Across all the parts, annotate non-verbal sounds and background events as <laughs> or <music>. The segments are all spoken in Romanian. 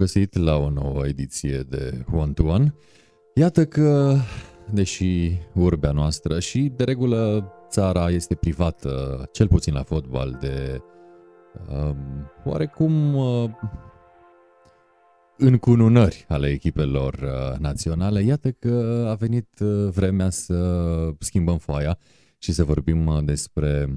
găsit la o nouă ediție de One to One. Iată că, deși urbea noastră și de regulă țara este privată, cel puțin la fotbal, de um, oarecum uh, încununări ale echipelor uh, naționale, iată că a venit uh, vremea să schimbăm foaia și să vorbim uh, despre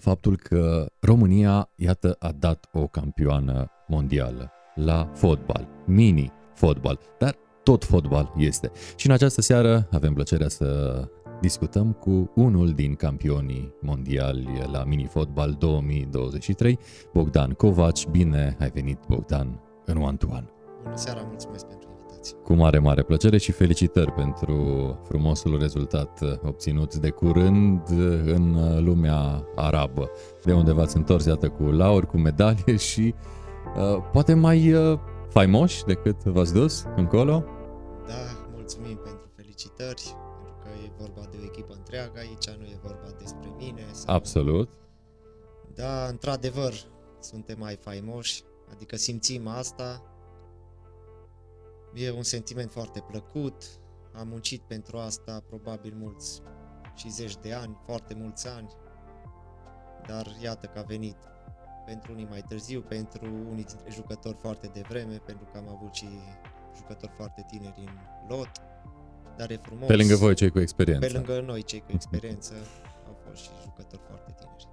faptul că România, iată, a dat o campioană mondială la fotbal, mini-fotbal, dar tot fotbal este. Și în această seară avem plăcerea să discutăm cu unul din campionii mondiali la mini-fotbal 2023, Bogdan Covaci. Bine ai venit, Bogdan, în One to One. Bună seara, mulțumesc pentru invitație. Cu mare, mare plăcere și felicitări pentru frumosul rezultat obținut de curând în lumea arabă, de unde v-ați întors, iată, cu lauri, cu medalie <laughs> și uh, poate mai uh, faimoși decât v-ați dus încolo? Da, mulțumim pentru felicitări, pentru că e vorba de o echipă întreagă aici, nu e vorba despre mine. Sau... Absolut. Da, într-adevăr, suntem mai faimoși, adică simțim asta, E un sentiment foarte plăcut, am muncit pentru asta probabil mulți și zeci de ani, foarte mulți ani, dar iată că a venit pentru unii mai târziu, pentru unii dintre jucători foarte devreme, pentru că am avut și jucători foarte tineri în lot, dar e frumos. Pe lângă voi cei cu experiență. Pe lângă noi cei cu experiență au fost și jucători foarte tineri.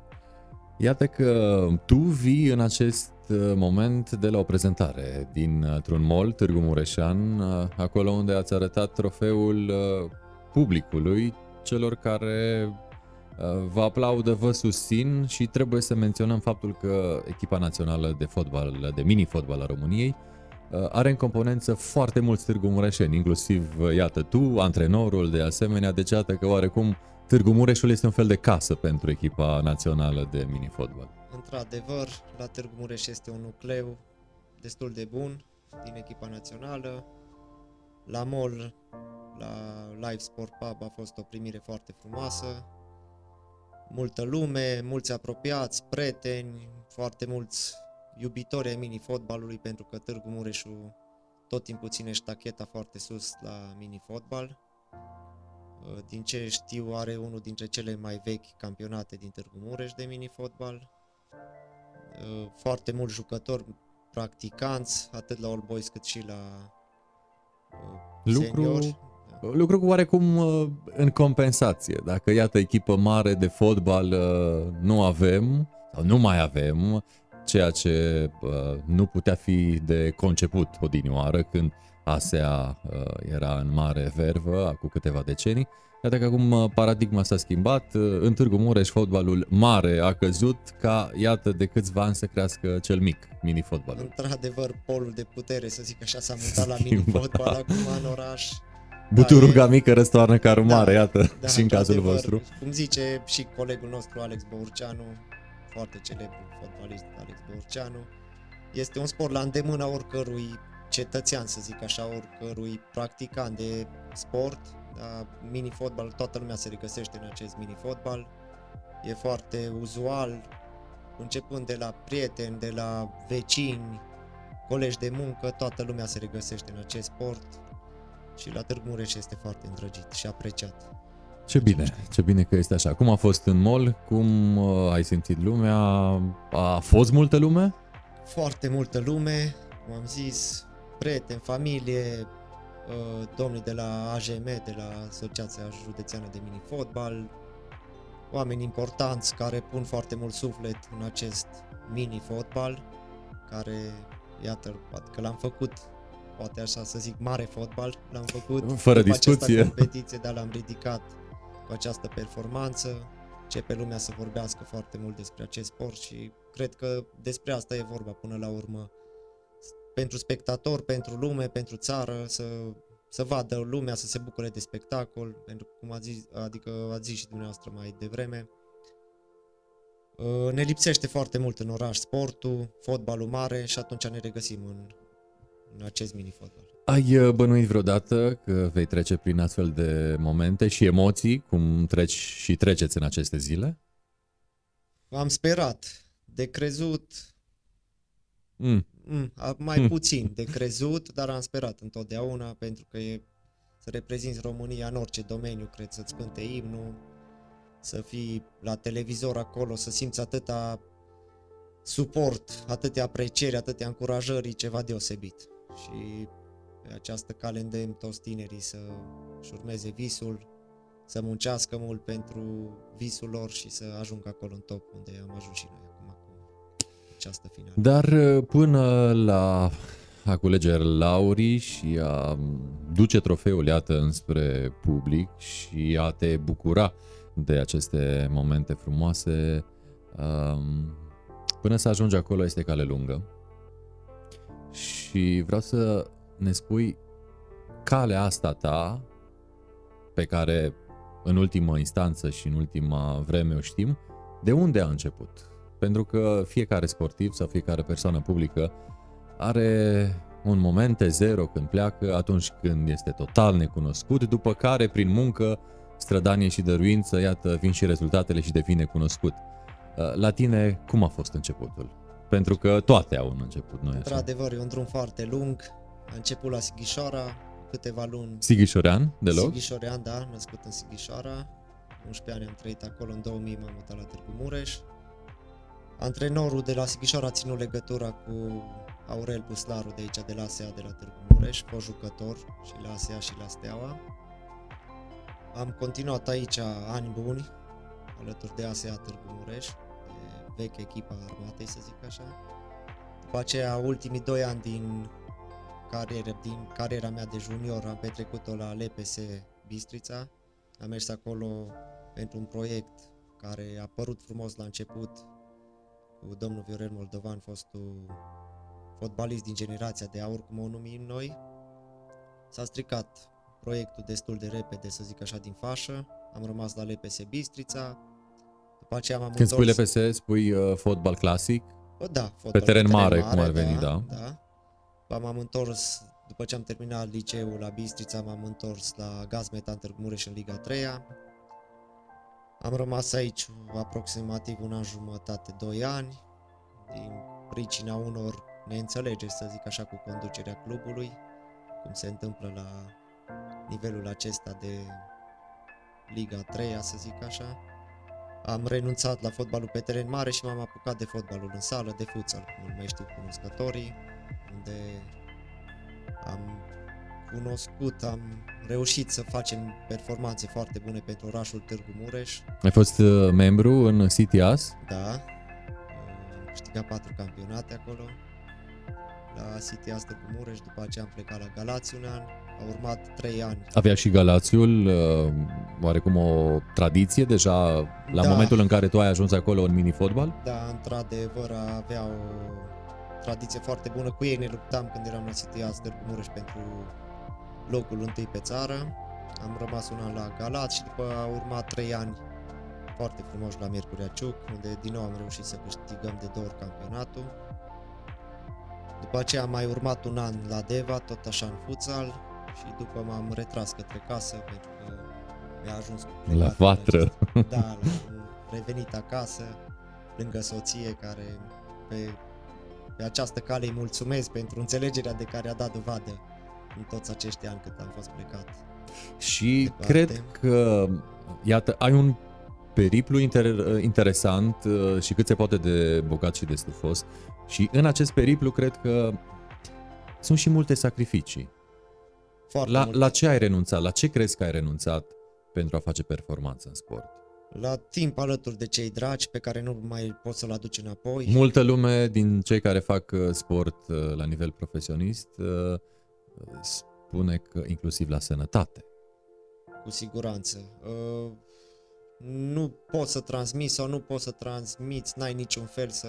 Iată că tu vii în acest uh, moment de la o prezentare dintr-un mall, Târgu Mureșan, uh, acolo unde ați arătat trofeul uh, publicului, celor care vă aplaudă, vă susțin și trebuie să menționăm faptul că echipa națională de fotbal, de mini-fotbal a României, are în componență foarte mulți Târgu Mureșeni, inclusiv, iată, tu, antrenorul, de asemenea, deci iată că oarecum Târgu Mureșul este un fel de casă pentru echipa națională de mini-fotbal. Într-adevăr, la Târgu Mureș este un nucleu destul de bun din echipa națională. La MOL, la Live Sport Pub a fost o primire foarte frumoasă. Multă lume, mulți apropiați, prieteni, foarte mulți iubitori ai mini-fotbalului pentru că Târgu Mureșul tot timpul ține ștacheta foarte sus la mini-fotbal. Uh, din ce știu, are unul dintre cele mai vechi campionate din Târgu Mureș de mini-fotbal. Uh, foarte mulți jucători practicanți, atât la All Boys cât și la uh, lucru, Da. Lucru cu oarecum în compensație. Dacă, iată, echipă mare de fotbal nu avem, sau nu mai avem, ceea ce nu putea fi de conceput odinioară când ASEA uh, era în mare vervă acum câteva decenii. Iată că acum uh, paradigma s-a schimbat, uh, în Târgu Mureș fotbalul mare a căzut ca, iată, de câțiva ani să crească cel mic, mini-fotbalul. Într-adevăr, polul de putere, să zic așa, s-a mutat la mini-fotbal acum în oraș. Buturuga da, mică răstoarnă carul da, mare, iată, da, și în cazul vostru. Cum zice și colegul nostru Alex Băurceanu, foarte celebru fotbalist Alex Băurceanu, este un sport la îndemâna oricărui cetățean, să zic așa, oricărui practicant de sport, da, mini-fotbal, toată lumea se regăsește în acest mini-fotbal, e foarte uzual, începând de la prieteni, de la vecini, colegi de muncă, toată lumea se regăsește în acest sport și la Târgu Mureș este foarte îndrăgit și apreciat. Ce bine, ce bine că este așa. Cum a fost în mall? Cum uh, ai simțit lumea? A fost multă lume? Foarte multă lume, cum am zis, prieteni, familie, uh, domnii de la AJM, de la Asociația Județeană de Mini-Fotbal, oameni importanți care pun foarte mult suflet în acest mini-fotbal, care, iată, că l-am făcut, poate așa să zic, mare fotbal, l-am făcut fără discuție. competiție, dar l-am ridicat cu această performanță, pe lumea să vorbească foarte mult despre acest sport și cred că despre asta e vorba până la urmă pentru spectator, pentru lume, pentru țară, să, să vadă lumea, să se bucure de spectacol, pentru cum a zis, adică a zis și dumneavoastră mai devreme. Uh, ne lipsește foarte mult în oraș sportul, fotbalul mare și atunci ne regăsim în, în acest mini-fotbal. Ai uh, bănuit vreodată că vei trece prin astfel de momente și emoții, cum treci și treceți în aceste zile? Am sperat, de crezut, Mm. mm, a- mai puțin de crezut, dar am sperat întotdeauna pentru că e să reprezinți România în orice domeniu, cred, să-ți cânte imnul, să fii la televizor acolo, să simți atâta suport, atâtea aprecieri, atâtea încurajări, ceva deosebit. Și pe această cale îndemn toți tinerii să-și urmeze visul, să muncească mult pentru visul lor și să ajungă acolo în top unde am ajuns și noi acum cu această finală. Dar uh, până la a culege laurii și a duce trofeul, iată, înspre public și a te bucura de aceste momente frumoase, um, până să ajungi acolo este cale lungă. Și vreau să ne spui calea asta ta, pe care în ultimă instanță și în ultima vreme o știm, de unde a început? Pentru că fiecare sportiv sau fiecare persoană publică are un moment de zero când pleacă, atunci când este total necunoscut, după care, prin muncă, strădanie și dăruință, iată, vin și rezultatele și devine cunoscut. Uh, la tine, cum a fost începutul? Pentru că toate au un început, nu așa? Într-adevăr, e un drum foarte lung. A început la Sighișoara, câteva luni. Sighișorean, deloc? Sighișorean, da, născut în Sighișoara. 11 ani am trăit acolo, în 2000 m-am mutat la Târgu Mureș. Antrenorul de la Sighișoara a ținut legătura cu Aurel Buslaru de aici, de la ASEA, de la Târgu Mureș, fost jucător și la ASEA și la Steaua. Am continuat aici ani buni, alături de ASEA Târgu Mureș, de veche echipa armatei, să zic așa. După aceea, ultimii doi ani din carieră, din cariera mea de junior am petrecut-o la LPS Bistrița. Am mers acolo pentru un proiect care a părut frumos la început cu domnul Viorel Moldovan, fostul fotbalist din generația de aur, cum o numim noi. S-a stricat proiectul destul de repede, să zic așa, din fașă. Am rămas la LPS Bistrița. După aceea m-am Când spui întors... LPS, spui uh, fotbal clasic? Bă, Da, fotbal teren mare, cum ar veni, da. da. După m-am întors, după ce am terminat liceul la Bistrița, m-am întors la Gazmetan Târgu Mureș în Liga 3 -a. Am rămas aici aproximativ un an jumătate, doi ani, din pricina unor neînțelegeri, să zic așa, cu conducerea clubului, cum se întâmplă la nivelul acesta de Liga 3 să zic așa. Am renunțat la fotbalul pe teren mare și m-am apucat de fotbalul în sală, de futsal, cum mai știu cunoscătorii, unde am cunoscut, am reușit să facem performanțe foarte bune pentru orașul Târgu Mureș, Ai fost uh, membru în CTAS? da, am câștigat patru campionate acolo, la City Asta cu Mureș, după aceea am plecat la Galați un an, a urmat trei ani Avea și Galațiul uh, oarecum o tradiție deja la Da. momentul în care tu ai ajuns acolo în mini-fotbal? Da, într-adevăr avea o tradiție foarte bună. Cu ei ne luptam când eram la City Aster cu Mureș pentru locul întâi pe țară. Am rămas un an la Galați și după a urmat trei ani foarte frumoși la Miercurea Ciuc, unde din nou am reușit să câștigăm de două ori campionatul. După aceea am mai urmat un an la Deva, tot așa în futsal și după m-am retras către casă pentru că mi-a ajuns cu La plecatul vatră. acesta. Da, <laughs> am revenit acasă, lângă soție care pe, pe această cale îi mulțumesc pentru înțelegerea de care a dat dovadă în toți acești ani cât am fost plecat. Și Departe. cred că, iată, ai un periplu inter- interesant uh, și cât se poate de bogat și de stufos. Și în acest periplu cred că sunt și multe sacrificii. Foarte La, mult. la ce ai renunțat? La ce crezi că ai renunțat pentru a face performanță în sport? la timp alături de cei dragi pe care nu mai poți să-l aduci înapoi. Multă lume din cei care fac uh, sport uh, la nivel profesionist uh, spune că inclusiv la sănătate. Cu siguranță. Uh, nu poți să transmiți sau nu poți să transmiți, n-ai niciun fel să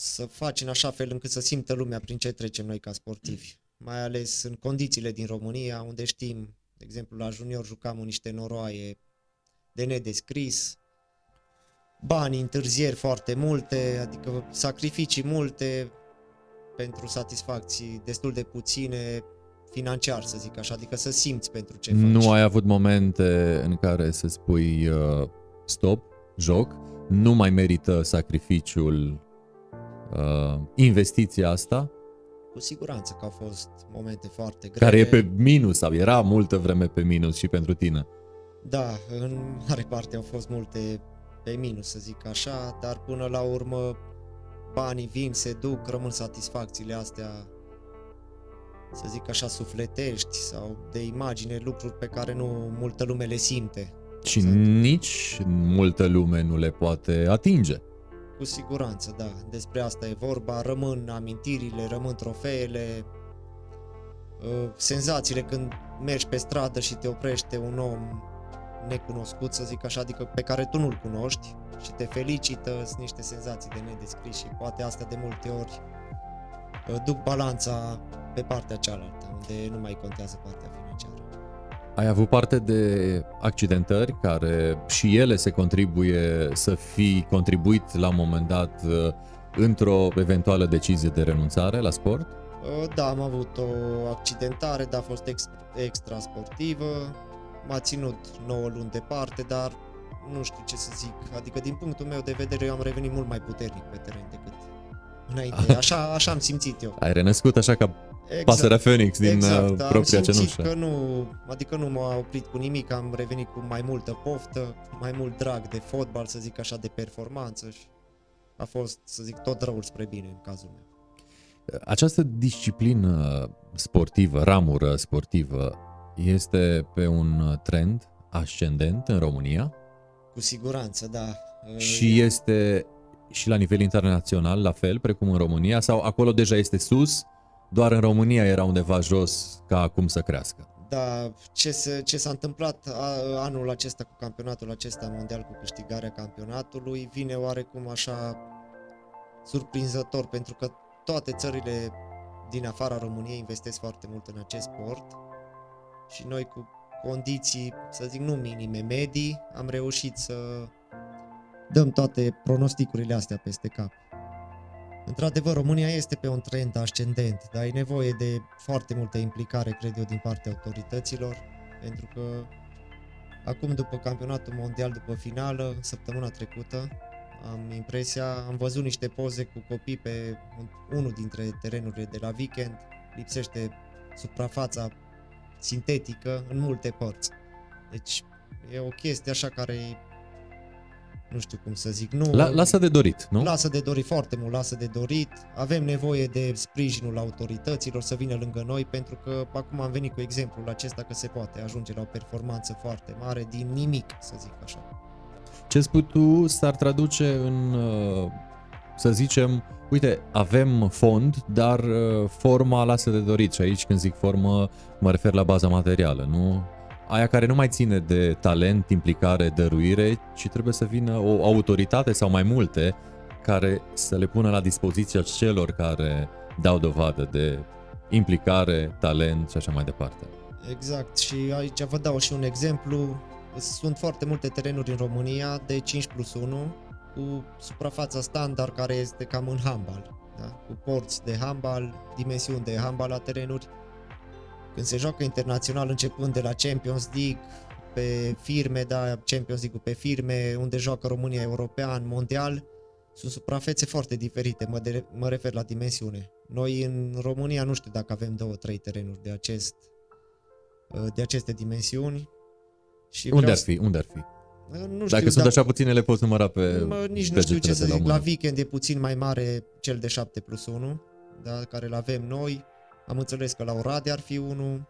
să faci în așa fel încât să simtă lumea prin ce trecem noi ca sportivi. Mai ales în condițiile din România, unde știm, de exemplu, la junior jucam în niște noroaie de nedescris, bani, întârzieri foarte multe, adică sacrificii multe pentru satisfacții destul de puține financiar, să zic așa, adică să simți pentru ce faci. Nu ai avut momente în care să spui uh, stop, joc, nu mai merită sacrificiul uh, investiția asta, Cu siguranță că au fost momente foarte grele. care e pe minus sau era multă vreme pe minus și pentru tine. Da, în mare parte au fost multe pe minus, să zic așa, dar până la urmă banii vin, se duc, rămân satisfacțiile astea, să zic așa, sufletești sau de imagine, lucruri pe care nu multă lume le simte. Și Exact. nici multă lume nu le poate atinge. Cu siguranță, da, despre asta e vorba, rămân amintirile, rămân trofeele, uh, senzațiile când mergi pe stradă și te oprește un om necunoscut, să zic așa, adică pe care tu nu-l cunoști și te felicită, sunt niște senzații de nedescris și poate astea de multe ori uh, duc balanța pe partea cealaltă, unde nu mai contează partea financiară. Ai avut parte de accidentări care și ele se contribuie să fi contribuit la un moment dat uh, într-o eventuală decizie de renunțare la sport? Uh, Da, am avut o accidentare, dar a fost ex- extra sportivă. M-a ținut 9 luni departe, dar nu știu ce să zic. Adică din punctul meu de vedere eu am revenit mult mai puternic pe teren decât înainte. <laughs> Așa, așa am simțit eu. Ai renăscut așa ca Exact. pasărea Phoenix din exact, uh, am propria simțit cenușă. că nu, adică nu m-a oprit cu nimic, am revenit cu mai multă poftă, mai mult drag de fotbal, să zic așa, de performanță și a fost, să zic, tot răul spre bine în cazul meu. Această disciplină sportivă, ramură sportivă, este pe un trend ascendent în România Cu siguranță, da. și este și la nivel internațional la fel, precum în România, sau acolo deja este sus, doar în România era undeva jos ca acum să crească. Da, ce, se, ce s-a întâmplat a, anul acesta cu campionatul acesta mondial, cu câștigarea campionatului, vine oarecum așa surprinzător, pentru că toate țările din afara României investesc foarte mult în acest sport și noi cu condiții, să zic, nu minime, medii, am reușit să dăm toate pronosticurile astea peste cap. Într-adevăr, România este pe un trend ascendent, dar e nevoie de foarte multă implicare, cred eu, din partea autorităților, pentru că acum, după campionatul mondial, după finală, săptămâna trecută, am impresia, am văzut niște poze cu copii pe un- unul dintre terenurile de la weekend, lipsește suprafața sintetică în multe părți. Deci e o chestie așa care e, nu știu cum să zic, nu... La, lasă de dorit, nu? Lasă de dorit foarte mult, lasă de dorit. Avem nevoie de sprijinul autorităților să vină lângă noi pentru că acum am venit cu exemplul acesta că se poate ajunge la o performanță foarte mare din nimic, să zic așa. Ce spui tu s-ar traduce în, uh, să zicem, uite, avem fond, dar uh, forma lasă de dorit și aici când zic formă mă refer la baza materială, nu? Aia care nu mai ține de talent, implicare, dăruire, ci trebuie să vină o autoritate sau mai multe care să le pună la dispoziția celor care dau dovadă de implicare, talent și așa mai departe. Exact, și aici vă dau și un exemplu. Sunt foarte multe terenuri în România de 5 plus 1 cu suprafața standard care este cam în handbal, da? cu porți de handbal, dimensiuni de handbal la terenuri. Când se joacă internațional începând de la Champions League, pe firme, da, Champions League pe firme, unde joacă România european, mondial, sunt suprafețe foarte diferite, mă, de, mă refer la dimensiune. Noi în România nu știu dacă avem două, trei terenuri de acest de aceste dimensiuni. Și Unde vreau ar fi? Unde ar fi? să- Nu știu, Dacă sunt așa puține, le poți număra pe mă, nici nu știu ce degetele să de la zic. La mână. weekend e puțin mai mare cel de 7 plus 1, da, care îl avem noi. Am înțeles că la Oradea ar fi unul.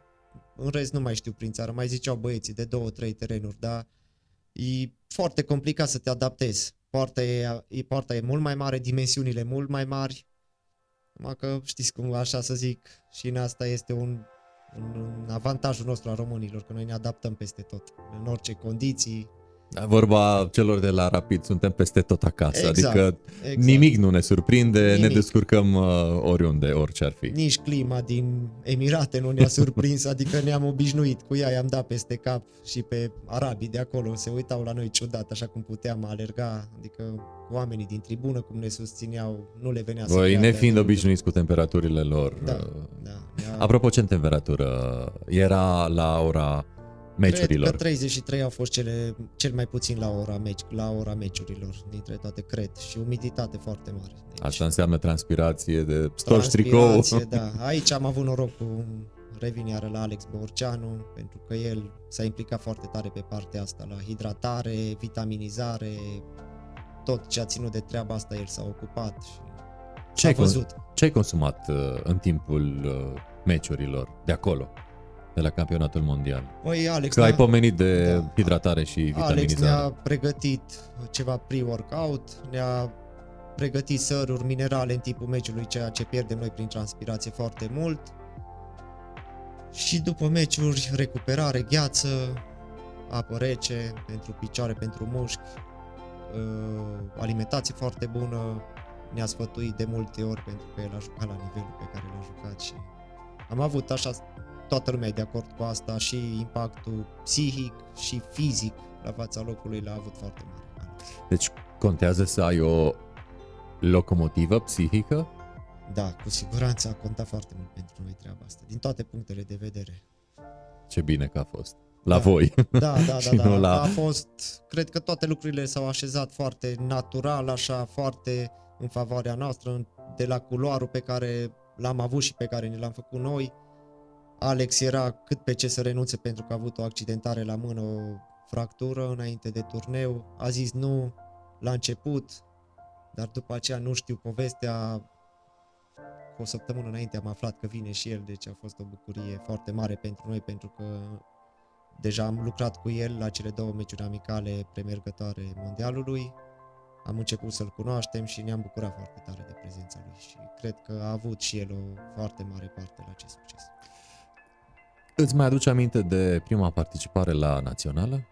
În rest nu mai știu prin țară. Mai ziceau băieții de două, trei terenuri, dar e foarte complicat să te adaptezi. Poarta e, e, poarta e mult mai mare, dimensiunile mult mai mari. Numai că știți cum așa să zic, și în asta este un, un, un avantajul nostru a românilor, că noi ne adaptăm peste tot, în orice condiții. Da, Vorba celor de la Rapid, suntem peste tot acasă, Exact, adică exact. nimic nu ne surprinde, ne Nimic. descurcăm uh, oriunde, orice ar fi. Nici clima din Emirate nu ne-a <laughs> surprins, adică ne-am obișnuit cu ea, i-am dat peste cap și pe arabii de acolo, se uitau la noi ciudat, așa cum puteam alerga, adică oamenii din tribună, cum ne susțineau, nu le venea să Voi creadă nefiind atât de- obișnuiți cu temperaturile lor. Da, uh, da. ne-a- Apropo, ce temperatură era la ora meciurilor. Cred că 33 au fost cele, cel mai puțin la ora, meci, la ora meciurilor, dintre toate, cred. Și umiditate foarte mare. Deci, Asta înseamnă transpirație de storci ștricou. transpirație, Da. Aici am avut noroc cu revin iară la Alex Borceanu, pentru că el s-a implicat foarte tare pe partea asta, la hidratare, vitaminizare, tot ce a ținut de treaba asta el s-a ocupat și Ce s-a ai, cons- văzut. ce ai consumat uh, în timpul uh, meciurilor de acolo, de la campionatul mondial? Păi Alex Că ai ne-a- pomenit de Da. hidratare și Alex vitaminizare. ne-a pregătit ceva pre-workout, ne-a pregătit săruri minerale în timpul meciului, ceea ce pierdem noi prin transpirație foarte mult. Și după meciuri, recuperare, gheață, apă rece pentru picioare, pentru mușchi, uh, alimentație foarte bună, ne-a sfătuit de multe ori pentru că el a jucat la nivelul pe care l-a jucat și am avut așa, toată lumea e de acord cu asta și impactul psihic și fizic la fața locului l-a avut foarte mare. Deci contează să ai o locomotivă psihică? Da, cu siguranță a contat foarte mult pentru noi treaba asta, din toate punctele de vedere. Ce bine că a fost. La Da. voi. Da, da, <laughs> da, Și da. nu la- A fost, cred că toate lucrurile s-au așezat foarte natural, așa, foarte în favoarea noastră, în- de la culoarul pe care l-am avut și pe care ne l-am făcut noi. Alex era cât pe ce să renunțe pentru că a avut o accidentare la mână, o fractură înainte de turneu. A zis nu la început, dar după aceea nu știu povestea. Cu o săptămână înainte am aflat că vine și el, deci a fost o bucurie foarte mare pentru noi, pentru că Deja am lucrat cu el la cele două meciuri amicale premergătoare mondialului. Am început să-l cunoaștem și ne-am bucurat foarte tare de prezența lui și cred că a avut și el o foarte mare parte la acest succes. Îți mai aduce aminte de prima participare la națională?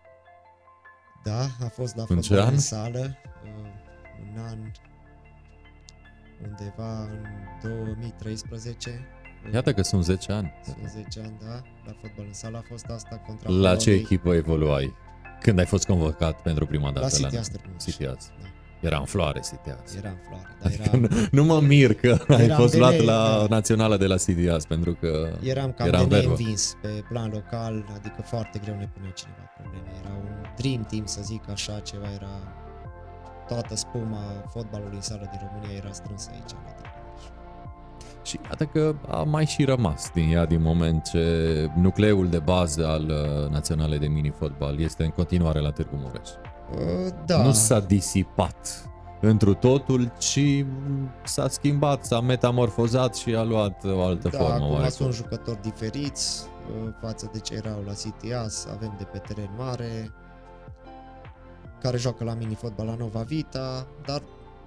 Da, a fost la În ce fotbal an? în sală, uh, un an undeva în 2013. Iată că sunt 10 ani. Sunt 10 ani, da, la fotbal în sală a fost asta contra La ce Poloniei. echipă evoluai? Când ai fost convocat pentru prima dată La la, City Astăzi. City Azi. Da, Era în floare City Azi. era în floare, dar Adică era, nu, nu mă mir că ai Eram fost de luat lei, la da. națională de la City Azi, pentru că Eram cam Era în de verbă. neînvins pe plan local, adică foarte greu ne punea cineva probleme. Era un dream team, să zic așa, ceva era... Toată spuma fotbalului în sală din România era strânsă aici la Târgu Și iată că a mai și rămas din ea din moment ce nucleul de bază al uh, Naționalei de Mini-Fotbal este în continuare la Târgu Mureș. Uh, Da, Nu s-a disipat întru totul, ci s-a schimbat, s-a metamorfozat și a luat o altă da formă. acum oarecum. sunt jucători diferiți uh, față de ce erau la CTAS, avem de pe teren mare, care joacă la mini-fotbal la Nova Vita, dar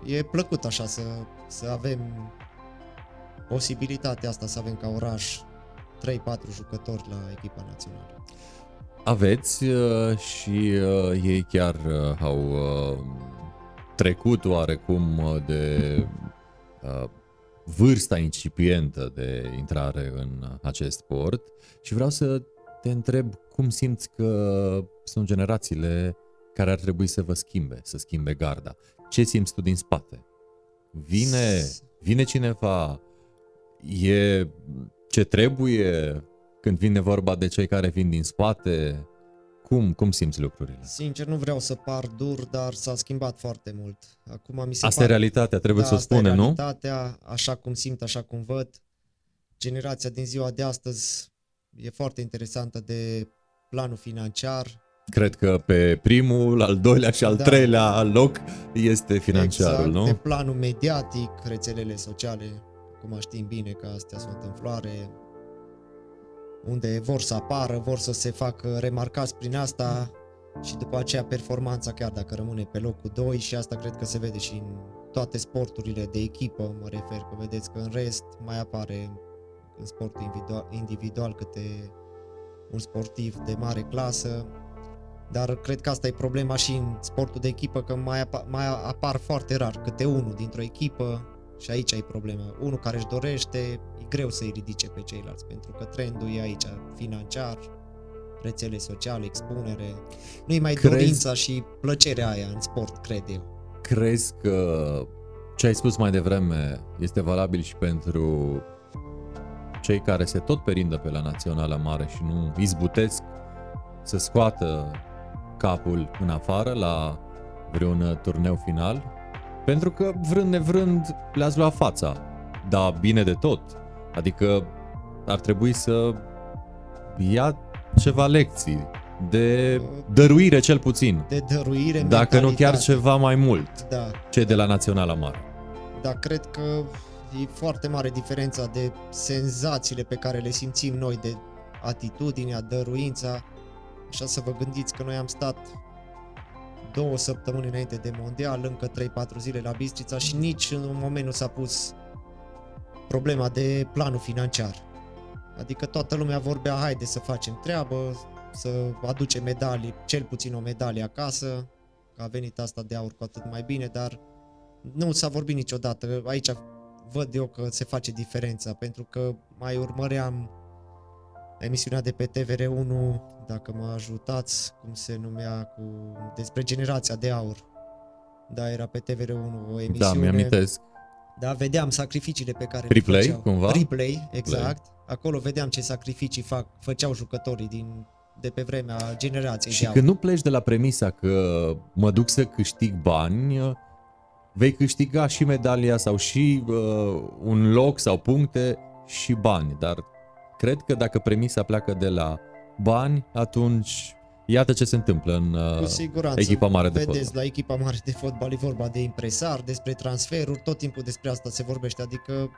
e plăcut așa să, să avem posibilitatea asta, să avem ca oraș 3-4 jucători la echipa națională. Aveți uh, și uh, ei chiar uh, au uh, trecut oarecum uh, de uh, vârsta incipientă de intrare în acest sport și vreau să te întreb cum simți că sunt generațiile care ar trebui să vă schimbe, să schimbe garda. Ce simți tu din spate? Vine, vine cineva, e ce trebuie când vine vorba de cei care vin din spate? Cum, cum simți lucrurile? Sincer, nu vreau să par dur, dar s-a schimbat foarte mult. Acum mi se Asta e pare... realitatea, trebuie da, să o asta e spunem, nu? realitatea, așa cum simt, așa cum văd. Generația din ziua de astăzi e foarte interesantă de planul financiar. Cred că pe primul, al doilea și al Da. treilea loc este financiarul, exact, nu? Pe planul mediatic, rețelele sociale, cum știm bine că astea sunt în floare, unde vor să apară, vor să se facă remarcați prin asta și după aceea performanța, chiar dacă rămâne pe locul 2 și asta cred că se vede și în toate sporturile de echipă, mă refer că vedeți că în rest mai apare în sportul individual, individual câte un sportiv de mare clasă, dar cred că asta e problema și în sportul de echipă, că mai, apa, mai apar foarte rar câte unul dintr-o echipă și aici e problema. Unul care își dorește, e greu să-i ridice pe ceilalți, pentru că trendul e aici financiar, rețele sociale, expunere. Nu e mai Crezi- dorința și plăcerea aia în sport, cred eu. Crezi că ce ai spus mai devreme este valabil și pentru cei care se tot perindă pe la Naționala Mare și nu izbutesc să scoată capul în afară la vreun turneu final, pentru că vrând nevrând le-ați luat fața, dar bine de tot. Adică ar trebui să ia ceva lecții de dăruire cel puțin. De dăruire, Dacă nu chiar mentalitate. ceva mai mult. Da, Ce de la Naționala Mare. dar cred că e foarte mare diferența de senzațiile pe care le simțim noi, de atitudinea, dăruința. Așa să vă gândiți că noi am stat două săptămâni înainte de mondial, încă 3-4 zile la Bistrița și nici în un moment nu s-a pus problema de planul financiar. Adică toată lumea vorbea, haide să facem treabă, să aducem medalii, cel puțin o medalie acasă, că a venit asta de aur cu atât mai bine, dar nu s-a vorbit niciodată. Aici văd eu că se face diferența, pentru că mai urmăream emisiunea de pe TVR1, dacă mă ajutați, cum se numea, cu despre generația de aur. Da, era pe TVR1 o emisiune. Da, mi-amintesc. Da, vedeam sacrificiile pe care Replay, le făceau. cumva? Replay, exact. Acolo vedeam ce sacrificii fac, făceau jucătorii din, de pe vremea generației Și de aur. când nu pleci de la premisa că mă duc să câștig bani, vei câștiga și medalia sau și uh, un loc sau puncte și bani. Dar cred că dacă premisa pleacă de la bani, atunci iată ce se întâmplă în Cu uh, siguranță. echipa mare de Vedeți, fotbal. la echipa mare de fotbal e vorba de impresar, despre transferuri, tot timpul despre asta se vorbește, adică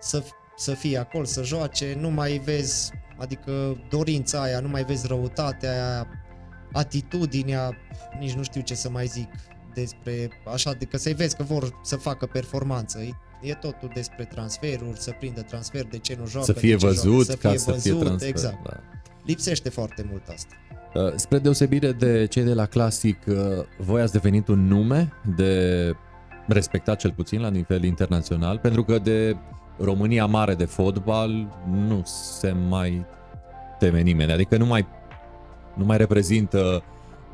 să, să fie acolo, să joace, nu mai vezi, adică dorința aia, nu mai vezi răutatea aia, atitudinea, nici nu știu ce să mai zic despre, așa, adică să-i vezi că vor să facă performanță. E, e totul despre transferuri, să prindă transfer, de ce nu joacă, Să fie de ce văzut joacă, să ca fie să fie văzut, transfer. exact. Da. Lipsește foarte mult asta. Uh, Spre deosebire de cei de la Classic, uh, voi ați devenit un nume de respectat cel puțin la nivel internațional, pentru că de România mare de fotbal nu se mai teme nimeni, adică nu mai, nu mai reprezintă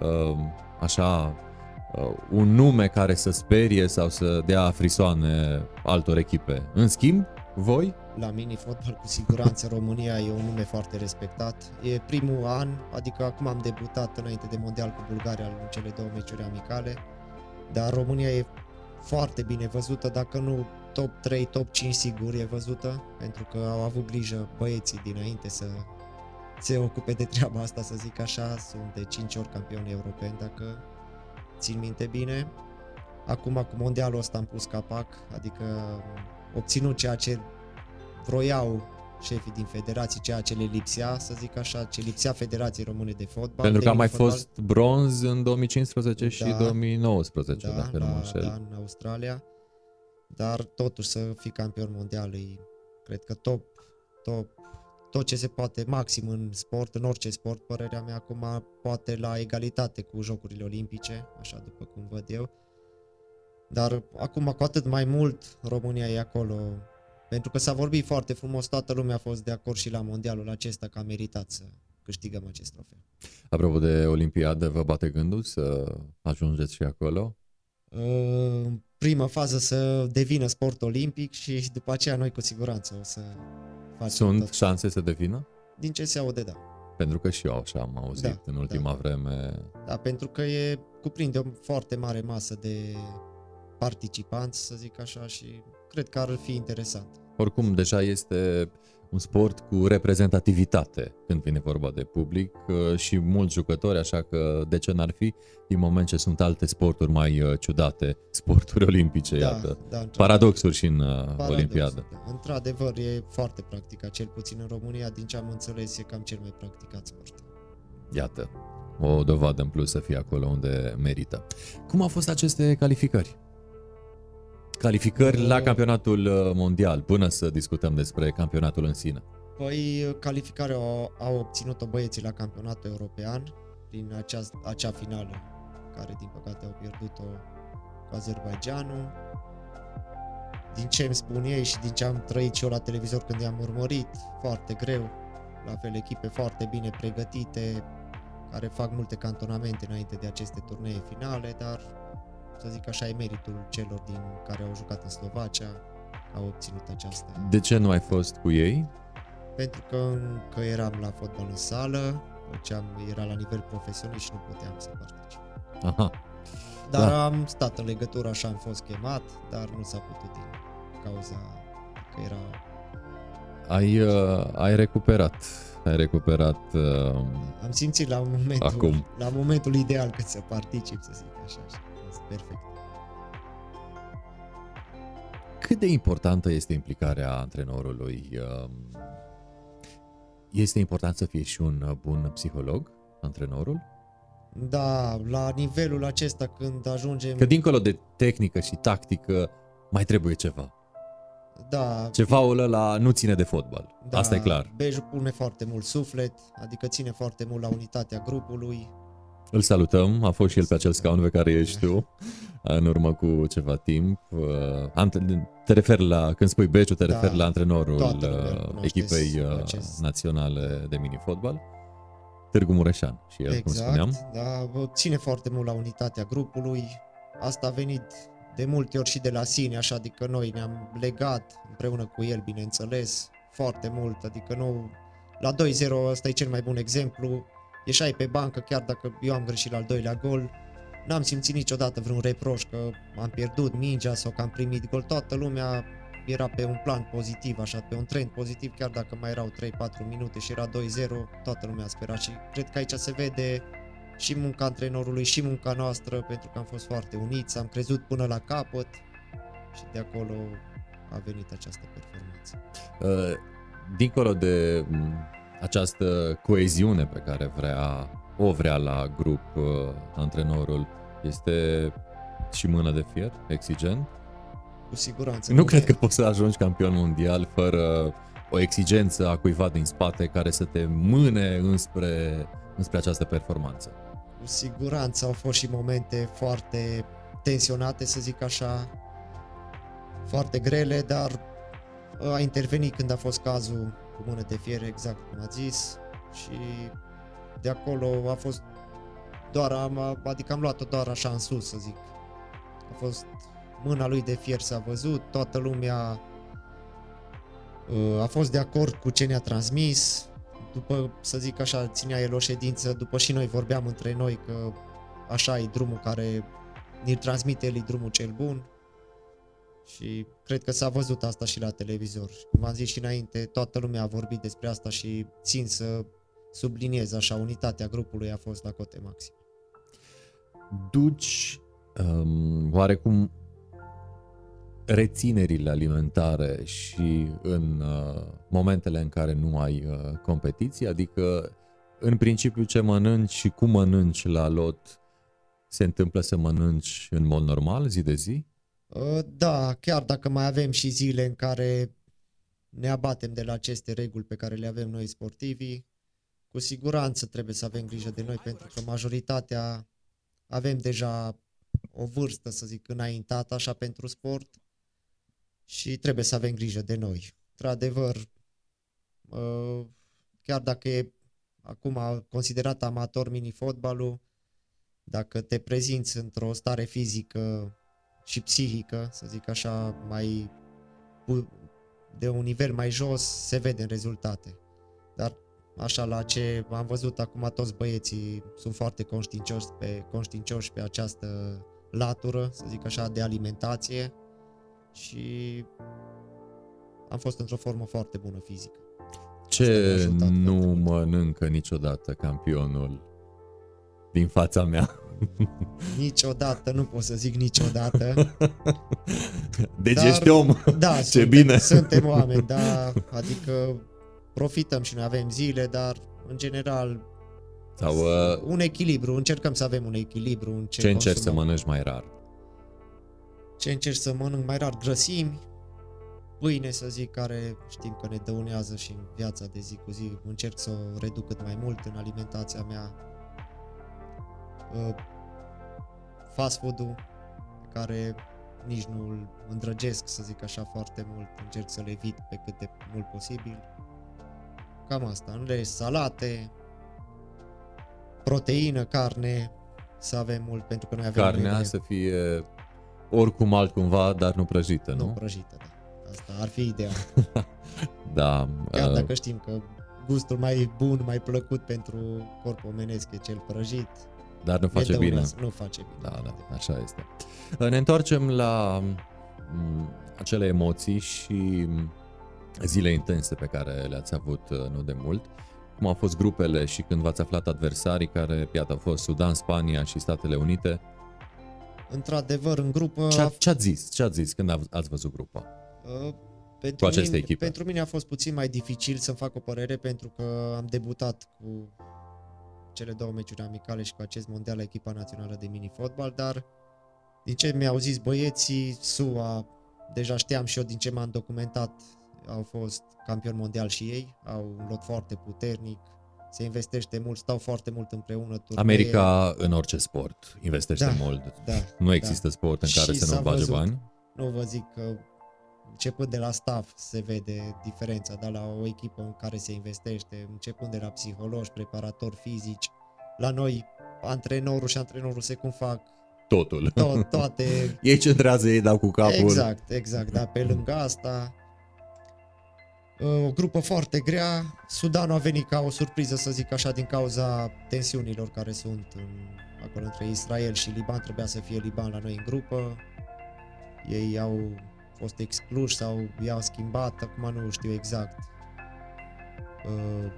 uh, așa uh, un nume care să sperie sau să dea frisoane altor echipe. În schimb, voi La mini-fotbal, cu siguranță, România e un nume foarte respectat. E primul an, adică acum am debutat înainte de Mondial cu Bulgaria în cele două meciuri amicale, dar România e foarte bine văzută, dacă nu top 3, top 5 sigur e văzută, pentru că au avut grijă băieții dinainte să se ocupe de treaba asta, să zic așa, sunt de 5 ori campioni europeni, dacă țin minte bine. Acum cu mondialul ăsta am pus capac, adică obținut ceea ce vroiau șefii din federații, ceea ce le lipsea, să zic așa, ce lipsea Federației Române de Fotbal. pentru de că a mai mini-fotbal. fost bronz în 2015 și Da. 2019, da, dacă nu mă la, înșel. da, în Australia, dar totuși să fii campion mondial e, cred că top, top, tot ce se poate, maxim în sport, în orice sport, părerea mea acum poate la egalitate cu Jocurile Olimpice, așa după cum văd eu. Dar acum cu atât mai mult România e acolo, pentru că s-a vorbit foarte frumos, toată lumea a fost de acord și la mondialul acesta că a meritat să câștigăm acest trofeu. Apropo de Olimpiadă, vă bate gândul să ajungeți și acolo? în prima fază să devină sport olimpic și după aceea noi cu siguranță o să facem Sunt tot. șanse să devină? Din ce se aude, da. Pentru că și eu așa am auzit Da, în ultima da. vreme. Da, pentru că e cuprinde o foarte mare masă de participanți, să zic așa, și cred că ar fi interesant. Oricum, deja este un sport cu reprezentativitate când vine vorba de public uh, și mulți jucători, așa că de ce n-ar fi, din moment ce sunt alte sporturi mai uh, ciudate, <laughs> sporturi olimpice, da, iată. da, într-adevăr. Paradoxuri și în uh, Paradox, Olimpiadă. Da. Într-adevăr, e foarte practicat, cel puțin în România, din ce am înțeles, e cam cel mai practicat sport. Iată, o dovadă în plus să fie acolo unde merită. Cum au fost aceste calificări? Calificări la Uh. campionatul uh, mondial, până să discutăm despre campionatul în sine. Păi, calificarea au, au obținut-o băieții la campionatul european prin acea, acea finală, care din păcate au pierdut-o cu Azerbaijanul. Din ce îmi spun ei și din ce am trăit și eu la televizor când i-am urmărit, foarte greu. La fel, echipe foarte bine pregătite, care fac multe cantonamente înainte de aceste turnee finale, dar să zic așa e meritul celor din care au jucat în Slovacia, au obținut această De ce nu ai fost cu ei? pentru că încă eram la fotbal în sală, ce am, era la nivel profesionist și nu puteam să particip. Aha. Dar Da. am stat în legătură, așa am fost chemat, dar nu s-a putut din cauza că era... Ai, uh, ai recuperat. Ai recuperat uh, Am simțit la momentul, Acum. la momentul ideal cât să particip, să zic așa, și a fost perfect. cât de importantă este implicarea antrenorului? Uh, Este important să fie și un uh, bun psiholog, antrenorul? Da, la nivelul acesta când ajungem... Că dincolo de tehnică și tactică, mai trebuie ceva. da, Cevaul ăla nu ține de fotbal. da, Asta e clar. Bejul pune foarte mult suflet, adică ține foarte mult la unitatea grupului. Îl salutăm, a fost și el pe acel scaun pe care ești tu în urmă cu ceva timp. Uh, ante- Te referi la, când spui Beciu, te Da, referi la antrenorul toată lumea îl uh, cunoaște echipei uh, acest- naționale de mini-fotbal, Târgu Mureșan și el, cum spuneam. da, bă, ține foarte mult la unitatea grupului. Asta a venit de multe ori și de la sine, așa, adică noi ne-am legat împreună cu el, bineînțeles, foarte mult, adică nu... La 2-0 ăsta e cel mai bun exemplu. Ieșai pe bancă, chiar dacă eu am greșit la al doilea gol, n-am simțit niciodată vreun reproș că am pierdut mingea sau că am primit gol. Toată lumea era pe un plan pozitiv, așa, pe un trend pozitiv, chiar dacă mai erau 3-4 minute și era 2-0, toată lumea spera și cred că aici se vede și munca antrenorului și munca noastră, pentru că am fost foarte uniți, am crezut până la capăt și de acolo a venit această performanță. Uh, Dincolo de m, această coeziune pe care vrea, o vrea la grup uh, antrenorul, este și mână de fier, exigent? Cu siguranță. Nu cred că poți să ajungi campion mondial fără o exigență a cuiva din spate care să te mâne înspre, înspre această performanță. Cu siguranță au fost și momente foarte tensionate, să zic așa, foarte grele, dar a intervenit când a fost cazul cu mână de fier, exact cum a zis, și de acolo a fost doar, am, adică am luat-o doar așa în sus, să zic. A fost mâna lui de fier s-a văzut, toată lumea uh, a fost de acord cu ce ne-a transmis, după, să zic așa, ținea el o ședință, după și noi vorbeam între noi că așa e drumul care ne transmite el e drumul cel bun și cred că s-a văzut asta și la televizor. Cum am zis și înainte, toată lumea a vorbit despre asta și țin să subliniez așa, unitatea grupului a fost la cote maxim. Duci um, oarecum reținerile alimentare și în uh, momentele în care nu ai uh, competiție, adică în principiu ce mănânci și cum mănânci la lot se întâmplă să mănânci în mod normal, zi de zi? Uh, Da, chiar dacă mai avem și zile în care ne abatem de la aceste reguli pe care le avem noi sportivii, cu siguranță trebuie să avem grijă de noi pentru că majoritatea avem deja o vârstă, să zic, înaintată așa pentru sport și trebuie să avem grijă de noi. Într-adevăr, uh, chiar dacă e acum considerat amator mini-fotbalul, dacă te prezinți într-o stare fizică și psihică, să zic așa, mai pu- de un nivel mai jos, se vede în rezultate. Dar așa la ce am văzut acum toți băieții sunt foarte conștiincioși pe, conștiincioși pe această latură, să zic așa, de alimentație și am fost într-o formă foarte bună fizică. Asta Ce ne-a ajutat nu foarte mult. mănâncă niciodată campionul din fața mea? <laughs> Niciodată, nu pot să zic niciodată. <laughs> Deci Dar- ești om. <laughs> Da, <laughs> Ce suntem, bine. Suntem oameni, da, adică profităm și noi avem zile, dar în general Sau uh, un echilibru, încercăm să avem un echilibru în ce, ce încerci să consumăm. mănânci mai rar? Ce încerc să mănânc mai rar grăsimi, pâine să zic, care știm că ne dăunează și în viața de zi cu zi, încerc să o reduc cât mai mult în alimentația mea. Uh, Fast food-ul, pe care nici nu îl îndrăgesc, să zic așa, foarte mult, încerc să le evit pe cât de mult posibil. Cam asta, în rest, salate, proteină, carne, să avem mult, pentru că noi avem Carnea nevoie. să fie oricum altcumva, dar nu prăjită, Nu nu? prăjită, da. Asta ar fi ideal. <laughs> Da. Chiar uh, dacă știm că gustul mai bun, mai plăcut pentru corpul omenesc e cel prăjit. Dar nu face bine. Nu face bine. Da, da, așa este. Ne întoarcem la mm, acele emoții și zile intense pe care le-ați avut uh, nu de mult. Cum au fost grupele și când v-ați aflat adversarii care, iată, au fost Sudan, Spania și Statele Unite? Într-adevăr, în grupă... Ce, ce ați zis? Ce ați zis când ați văzut grupa? Uh, pentru cu aceste mine, echipe? Pentru mine a fost puțin mai dificil să fac o părere pentru că am debutat cu cele două meciuri amicale și cu acest mondial la echipa națională de mini-fotbal, dar din ce mi-au zis băieții, SUA, deja știam și eu din ce m-am documentat, au fost campioni mondial și ei, au un lot foarte puternic, se investește mult, stau foarte mult împreună. Turnee. America în orice sport investește da, mult. Da, nu există da. sport în care și să nu bage bani. Nu vă zic că începând de la staff se vede diferența, dar la o echipă în care se investește, începând de la psihologi, preparatori fizici, la noi antrenorul și antrenorul se cum fac totul. To- toate. <laughs> ei centrează, ei dau cu capul. Exact, exact, dar pe lângă asta o grupă foarte grea. Sudanul a venit ca o surpriză, să zic așa, din cauza tensiunilor care sunt în, acolo între Israel și Liban. Trebuia să fie Liban la noi în grupă. Ei au fost excluși sau i-au schimbat, acum nu știu exact uh,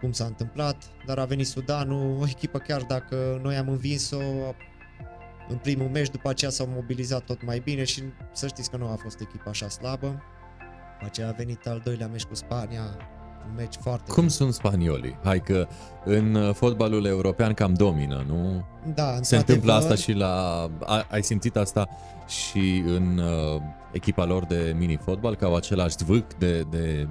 cum s-a întâmplat, dar a venit Sudanul, o echipă chiar dacă noi am învins-o în primul meci, după aceea s-au mobilizat tot mai bine și să știți că nu a fost echipa așa slabă. După aceea a venit al doilea meci cu Spania, un meci foarte Cum bun. sunt spaniolii? Hai că în uh, fotbalul european cam domină, nu? Da, Se întâmplă asta și la... Ai simțit asta și în uh, echipa lor de mini-fotbal, că au același zvâc de, de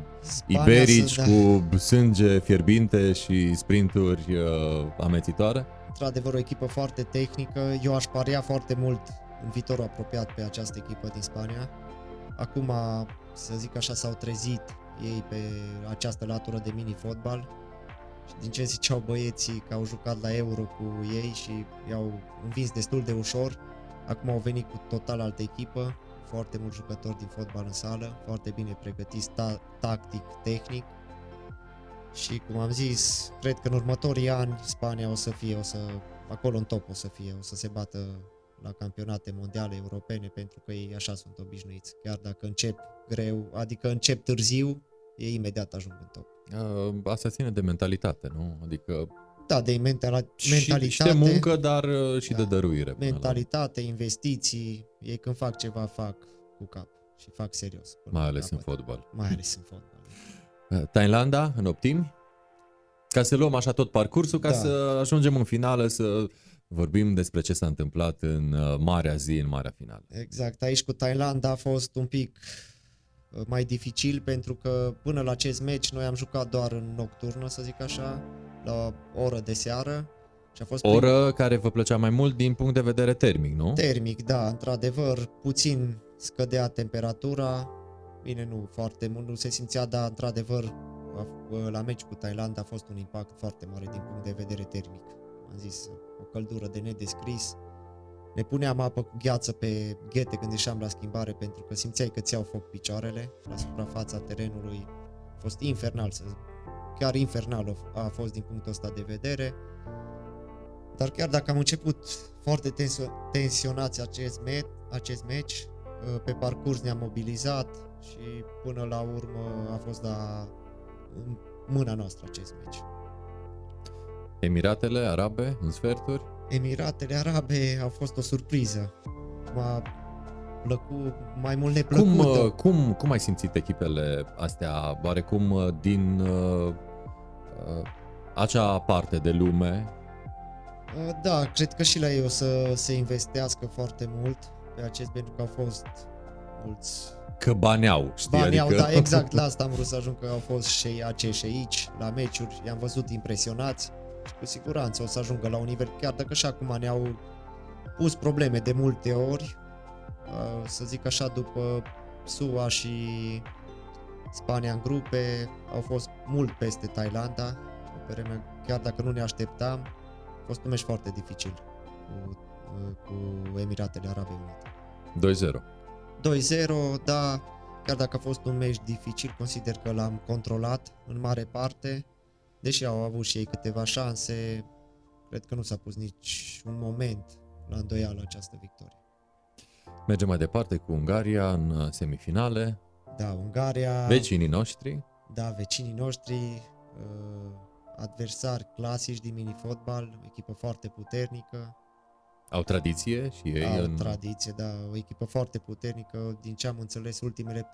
iberici da. cu sânge fierbinte și sprinturi uh, amețitoare? Într-adevăr, o echipă foarte tehnică. Eu aș paria foarte mult în viitorul apropiat pe această echipă din Spania. Acum, să zic așa, s-au trezit ei pe această latură de mini-fotbal și din ce ziceau băieții că au jucat la Euro cu ei și i-au învins destul de ușor, acum au venit cu total altă echipă, foarte mulți jucători din fotbal în sală, foarte bine pregătiți ta- tactic, tehnic și cum am zis, cred că în următorii ani Spania o să fie, o să, acolo în top o să fie, o să se bată la campionate mondiale europene pentru că ei așa sunt obișnuiți. Chiar dacă încep greu, adică încep târziu, ei imediat ajung în top. Uh, asta ține de mentalitate, nu? Adică da, de mentala- mentalitate. Și de muncă, dar uh, și da, de dăruire. Mentalitate, la... investiții, ei când fac ceva, fac cu cap și fac serios. Mai ales în fotbal. Mai ales în fotbal. <laughs> Uh, Thailanda, în optimi? Ca să luăm așa tot parcursul, ca da. să ajungem în finală, să vorbim despre ce s-a întâmplat în uh, marea zi, în marea finală. Exact, aici cu Thailanda a fost un pic uh, mai dificil pentru că până la acest meci noi am jucat doar în nocturnă, să zic așa, la o oră de seară. Și a fost o oră prim... care vă plăcea mai mult din punct de vedere termic, nu? Termic, da, într-adevăr, puțin scădea temperatura, bine nu foarte mult, nu se simțea, dar într-adevăr la meci cu Thailanda a fost un impact foarte mare din punct de vedere termic. Am zis, o căldură de nedescris. Ne puneam apă cu gheață pe ghete când ieșeam la schimbare pentru că simțeai că ți-au foc picioarele la suprafața terenului. A fost infernal, să chiar infernal a fost din punctul ăsta de vedere. Dar chiar dacă am început foarte tensionați acest, met, acest meci, pe parcurs ne-am mobilizat și până la urmă a fost la în mâna noastră acest meci. Emiratele Arabe în sferturi? Emiratele Arabe au fost o surpriză. M-a plăcut mai mult neplăcută. Cum, uh, cum, cum ai simțit echipele astea, oarecum uh, din uh, uh, acea parte de lume? Da, cred că și la ei o să se investească foarte mult pe acest, pentru că au fost mulți Că bani au, știi? Bani adică... au, da, <laughs> exact la asta am vrut să ajung, că au fost și acești aici, la meciuri, i-am văzut impresionați și cu siguranță o să ajungă la un nivel, chiar dacă și acum ne-au pus probleme de multe ori, să zic așa, după SUA și Spania în grupe, au fost mult peste Thailanda, vreme, chiar dacă nu ne așteptam, a fost un meci foarte dificil cu, cu Emiratele Arabe Unite. 2-0. 2-0, da, chiar dacă a fost un meci dificil, consider că l-am controlat în mare parte, deși au avut și ei câteva șanse, cred că nu s-a pus nici un moment la îndoială această victorie. Mergem mai departe cu Ungaria în uh, semifinale. Da, Ungaria... Vecinii noștri. Da, vecinii noștri, uh, adversari clasici din mini-fotbal, echipă foarte puternică. Au tradiție și ei Au în... tradiție, da, o echipă foarte puternică. Din ce am înțeles, ultimele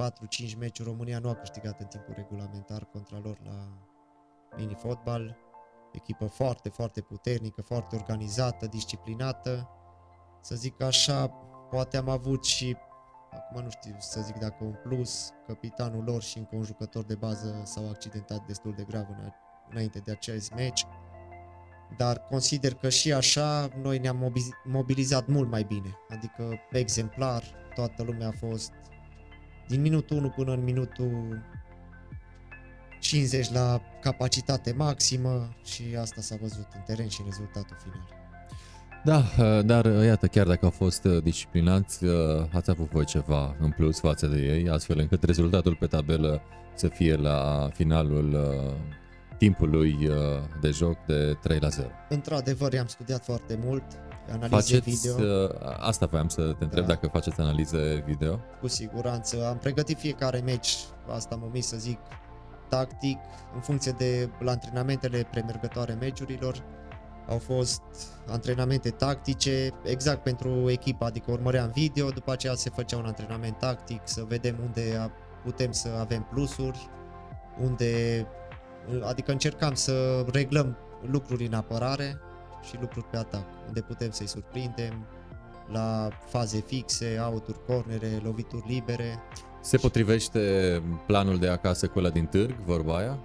4-5 meciuri România nu a câștigat în timpul regulamentar contra lor la mini-fotbal. Echipă foarte, foarte puternică, foarte organizată, disciplinată. Să zic așa, poate am avut și, acum nu știu să zic dacă un plus, capitanul lor și încă un jucător de bază s-au accidentat destul de grav în, înainte de acest meci dar consider că și așa noi ne-am mobilizat mult mai bine, adică exemplar, toată lumea a fost din minutul 1 până în minutul 50 la capacitate maximă și asta s-a văzut în teren și în rezultatul final. Da, dar iată, chiar dacă au fost disciplinați, ați avut voi ceva în plus față de ei, astfel încât rezultatul pe tabelă să fie la finalul timpului uh, de joc de 3 la 0. Într-adevăr, am studiat foarte mult, analize faceți, video. Uh, asta voiam să te întreb, da. dacă faceți analize video. Cu siguranță. Am pregătit fiecare meci, asta am omis să zic, tactic, în funcție de la antrenamentele premergătoare meciurilor. Au fost antrenamente tactice, exact pentru echipa, adică urmăream video, după aceea se făcea un antrenament tactic, să vedem unde putem să avem plusuri, unde Adică încercam să reglăm lucruri în apărare și lucruri pe atac, unde putem să-i surprindem la faze fixe, auturi, cornere, lovituri libere. Se potrivește planul de acasă cu ăla din târg, vorba aia?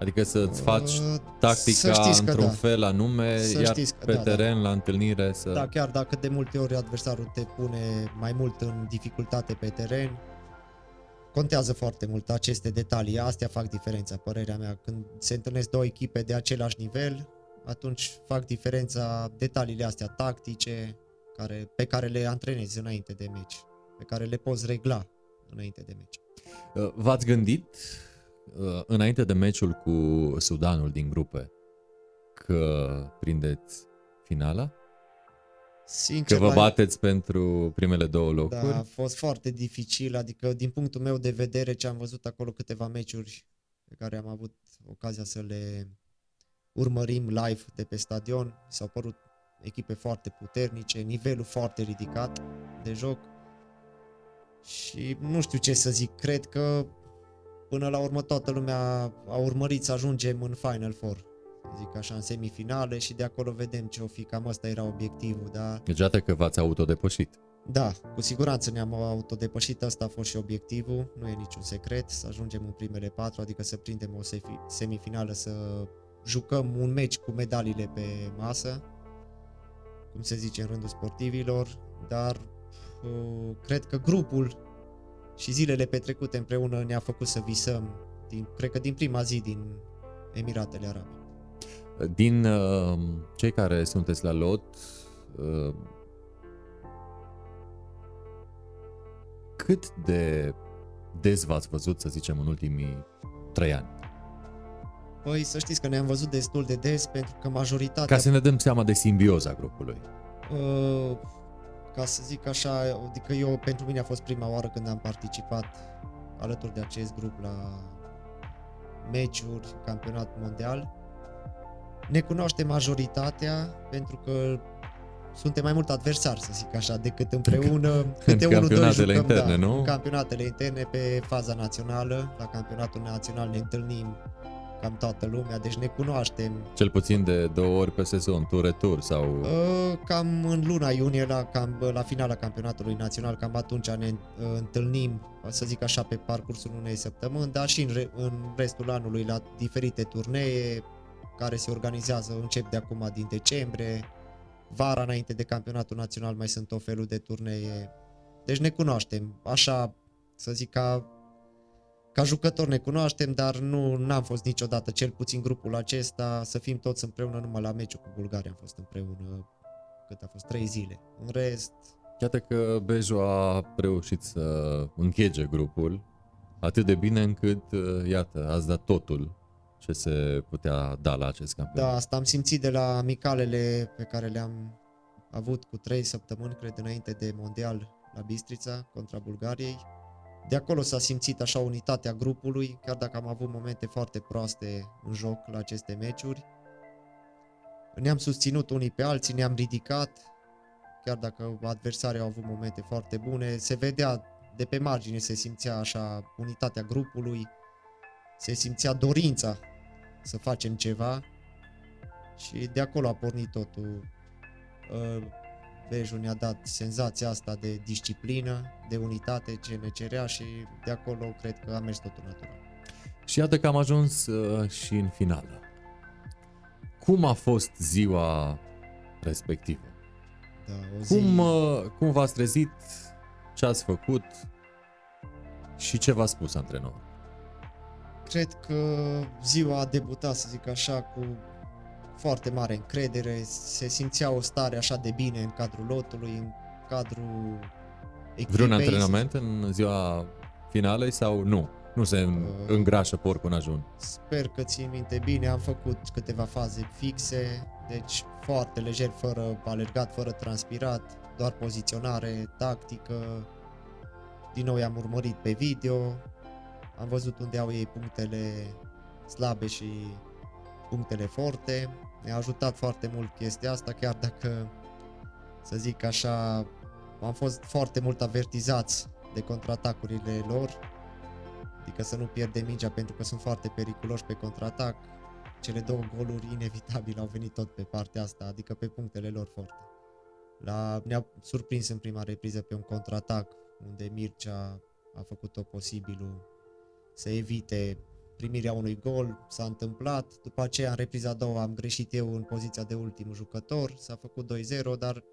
Adică să-ți faci uh, tactica într-un da. fel anume, să iar pe da, da. teren, da. la întâlnire să... Da, chiar dacă de multe ori adversarul te pune mai mult în dificultate pe teren, Contează foarte mult aceste detalii, astea fac diferența, părerea mea. Când se întâlnesc două echipe de același nivel, atunci fac diferența detaliile astea tactice care, pe care le antrenezi înainte de meci, pe care le poți regla înainte de meci. Uh, v-ați gândit uh, înainte de meciul cu Sudanul din grupe că prindeți finala? Sincer, că vă bateți pentru primele două locuri? Da, a fost foarte dificil, adică din punctul meu de vedere ce am văzut acolo câteva meciuri pe care am avut ocazia să le urmărim live de pe stadion, s-au părut echipe foarte puternice, nivelul foarte ridicat de joc și nu știu ce să zic, cred că până la urmă toată lumea a urmărit să ajungem în Final Four zic așa, în semifinale și de acolo vedem ce o fi, cam asta era obiectivul, da? Deci că v-ați autodepășit. Da, cu siguranță ne-am autodepășit, asta a fost și obiectivul, nu e niciun secret, să ajungem în primele patru, adică să prindem o semifinală, să jucăm un meci cu medaliile pe masă, cum se zice în rândul sportivilor, dar uh, cred că grupul și zilele petrecute împreună ne-a făcut să visăm, din, cred că din prima zi din Emiratele Arabe. Din uh, cei care sunteți la lot, uh, cât de des v-ați văzut, să zicem, în ultimii trei ani? Păi să știți că ne-am văzut destul de des pentru că majoritatea... Ca să ne dăm seama de simbioza grupului. Uh, ca să zic așa, adică eu, pentru mine a fost prima oară când am participat alături de acest grup la meciuri, campionat mondial ne cunoaște majoritatea pentru că suntem mai mult adversari, să zic așa, decât împreună. Câte în unul, campionatele doi jucăm, interne, da, nu? În campionatele interne, pe faza națională, la campionatul național ne întâlnim cam toată lumea, deci ne cunoaștem. Cel puțin de două ori pe sezon, tur-retur sau... Uh, cam în luna iunie, la, cam, la finala campionatului național, cam atunci ne uh, întâlnim, să zic așa, pe parcursul unei săptămâni, dar și în, re, în restul anului la diferite turnee, care se organizează, încep de acum din decembrie, vara înainte de campionatul național mai sunt o felul de turnee. Deci ne cunoaștem, așa să zic ca, ca jucători ne cunoaștem, dar nu am fost niciodată, cel puțin grupul acesta, să fim toți împreună numai la meciul cu Bulgaria am fost împreună, cât a fost, trei zile. În rest, Iată că Beju a reușit să închege grupul atât de bine încât, uh, iată, ați dat totul ce se putea da la acest campionat. Da, asta am simțit de la amicalele pe care le-am avut cu trei săptămâni, cred, înainte de Mondial la Bistrița contra Bulgariei. De acolo s-a simțit așa unitatea grupului, chiar dacă am avut momente foarte proaste în joc la aceste meciuri. Ne-am susținut unii pe alții, ne-am ridicat, chiar dacă adversarii au avut momente foarte bune. Se vedea de pe margine, se simțea așa unitatea grupului, se simțea dorința să facem ceva și de acolo a pornit totul. Uh, Beju ne-a dat senzația asta de disciplină, de unitate ce ne cerea și de acolo cred că a mers totul natural. Și iată că am ajuns uh, și în finală. Cum a fost ziua respectivă? Da, o zi... Cum, uh, cum v-ați trezit? Ce ați făcut? Și ce v-a spus antrenorul? Cred că ziua a debutat, să zic așa, cu foarte mare încredere, se simțea o stare așa de bine în cadrul lotului, în cadrul echipei. Vreun antrenament în ziua finalei sau nu? Nu se uh, îngrașă porcul în ajun. Sper că țin minte bine, am făcut câteva faze fixe, deci foarte lejer, fără alergat, fără transpirat, doar poziționare, tactică. Din nou i-am urmărit pe video, am văzut unde au ei punctele slabe și punctele forte. Mi-a ajutat foarte mult chestia asta, chiar dacă, să zic așa, am fost foarte mult avertizați de contraatacurile lor, adică să nu pierde mingea pentru că sunt foarte periculoși pe contraatac. Cele două goluri inevitabil au venit tot pe partea asta, adică pe punctele lor forte. La, ne-a surprins în prima repriză pe un contraatac unde Mircea a făcut tot posibilul să evite primirea unui gol, s-a întâmplat, după aceea în repriza a doua am greșit eu în poziția de ultim jucător, s-a făcut 2-0, dar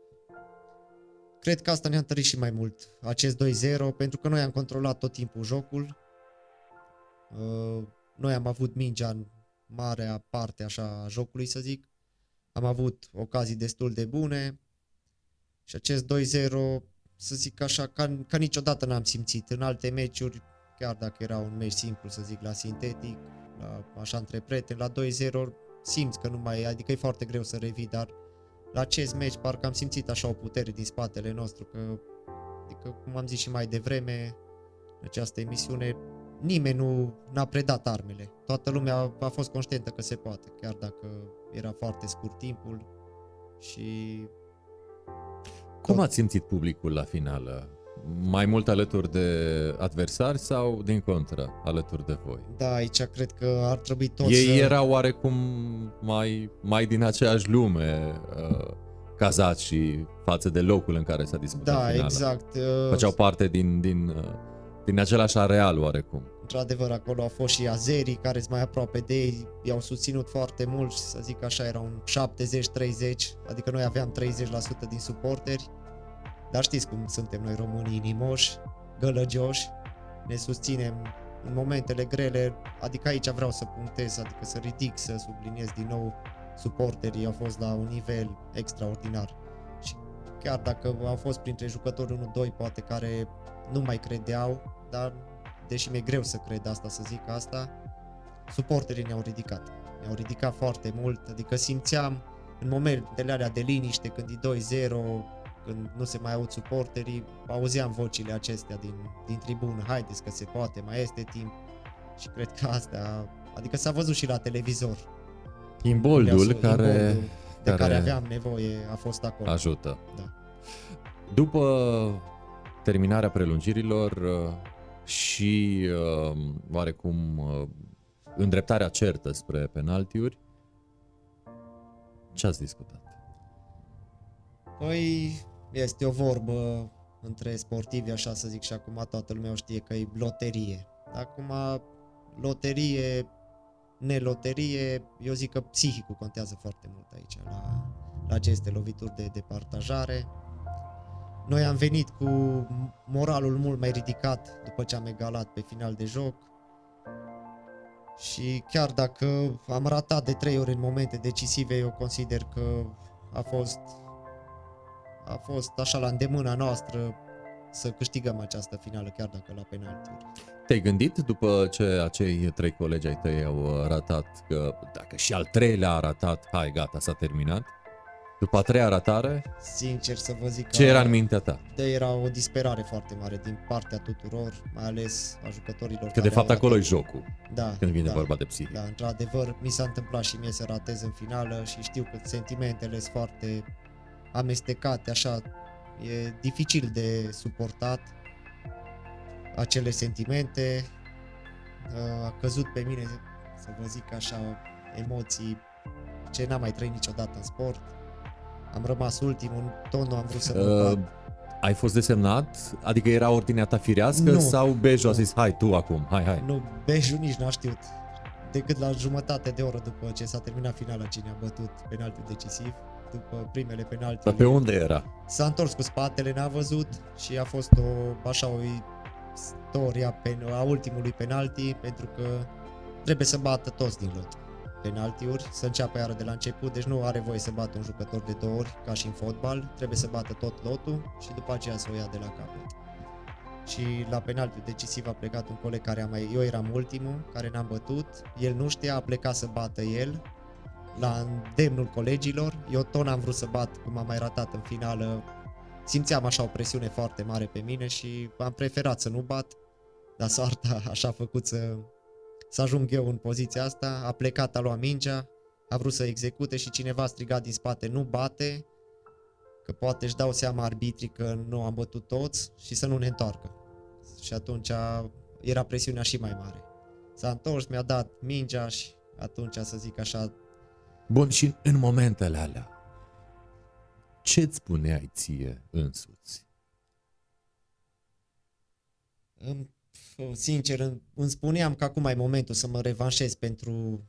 cred că asta ne-a întărit și mai mult, acest 2-0, pentru că noi am controlat tot timpul jocul, uh, noi am avut mingea în marea parte așa a jocului, să zic, am avut ocazii destul de bune și acest 2-0, să zic așa, ca, ca niciodată n-am simțit. În alte meciuri chiar dacă era un meci simplu, să zic, la sintetic, la, așa între prieteni, la 2-0 simți că nu mai, adică e foarte greu să revii, dar la acest meci parcă am simțit așa o putere din spatele nostru, că, adică cum am zis și mai devreme, în această emisiune, nimeni nu n-a predat armele. Toată lumea a, a fost conștientă că se poate, chiar dacă era foarte scurt timpul și... Cum ați simțit publicul la finală? Mai mult alături de adversari sau din contră, alături de voi? Da, aici cred că ar trebui tot Ei să... erau oarecum mai, mai din aceeași lume uh, cazacii față de locul în care s-a disputat Da, finala. exact. Uh, Făceau parte din, din, uh, din același areal oarecum. Într-adevăr, acolo au fost și azerii care sunt mai aproape de ei, i-au susținut foarte mult, să zic așa, era un 70-30, adică noi aveam 30% din suporteri dar știți cum suntem noi românii inimoși, gălăgioși, ne susținem în momentele grele, adică aici vreau să punctez, adică să ridic, să subliniez din nou, suporterii au fost la un nivel extraordinar. Și chiar dacă au fost printre jucători 1-2 poate care nu mai credeau, dar deși mi-e greu să cred asta, să zic asta, suporterii ne-au ridicat. Ne-au ridicat foarte mult, adică simțeam în momentele alea de liniște, când e 2-0, când nu se mai aud suporterii, auzeam vocile acestea din, din tribună, haideți că se poate, mai este timp. Și cred că asta, adică s-a văzut și la televizor. Imboldul care, imboldul de care, care aveam nevoie a fost acolo. Ajută. Da. După terminarea prelungirilor uh, și uh, oarecum uh, îndreptarea certă spre penaltiuri, ce ați discutat? Păi, este o vorbă între sportivi, așa să zic, și acum toată lumea știe că e loterie. Acum, loterie, neloterie, eu zic că psihicul contează foarte mult aici, la, la aceste lovituri de departajare. Noi am venit cu moralul mult mai ridicat după ce am egalat pe final de joc și chiar dacă am ratat de trei ori în momente decisive, eu consider că a fost a fost așa la îndemâna noastră să câștigăm această finală, chiar dacă la penaltiuri. Te-ai gândit după ce acei trei colegi ai tăi au uh, ratat că dacă și al treilea a ratat, hai gata, s-a terminat? După a treia ratare, Sincer să vă zic că ce era în mintea ta? de era o disperare foarte mare din partea tuturor, mai ales a jucătorilor. Că de care fapt au acolo e ratat. jocul, da, când vine da. vorba de psihic. Da, într-adevăr, mi s-a întâmplat și mie să ratez în finală și știu că sentimentele sunt foarte amestecate, așa, e dificil de suportat acele sentimente. Uh, A căzut pe mine, să vă zic așa, emoții ce n-am mai trăit niciodată în sport. Am rămas ultimul, tot nu am vrut să mă Uh, bat. ai fost desemnat? Adică era ordinea ta firească Nu. sau Beju a Nu. zis hai tu acum, hai hai? Nu, Beju nici n-a știut. Decât la jumătate de oră după ce s-a terminat finala cine a bătut penaltiul decisiv, după primele penalti. Dar pe unde era? S-a întors cu spatele, n-a văzut și a fost o, așa o istoria pen, a ultimului penalti pentru că trebuie să bată toți din lot penaltiuri, să înceapă iară de la început, deci nu are voie să bată un jucător de două ori, ca și în fotbal, trebuie să bată tot lotul și după aceea să o ia de la capăt. Și la penaltiul decisiv a plecat un coleg care a mai, eu eram ultimul, care n-am bătut, el nu știa, a plecat să bată el, la îndemnul colegilor, eu tot n-am vrut să bat, cum am mai ratat în finală, simțeam așa o presiune foarte mare pe mine și am preferat să nu bat, dar soarta așa a făcut să, să ajung eu în poziția asta, a plecat, a luat mingea, a vrut să execute și cineva a strigat din spate, nu bate, că poate își dau seama arbitrii că nu am bătut toți și să nu ne întoarcă. Și atunci a, era presiunea și mai mare. S-a întors, mi-a dat mingea și atunci, să zic așa, Bun, și în momentele alea, ce-ți spuneai ție însuți? Îmi, sincer, îmi, îmi spuneam că acum e momentul să mă revanșez pentru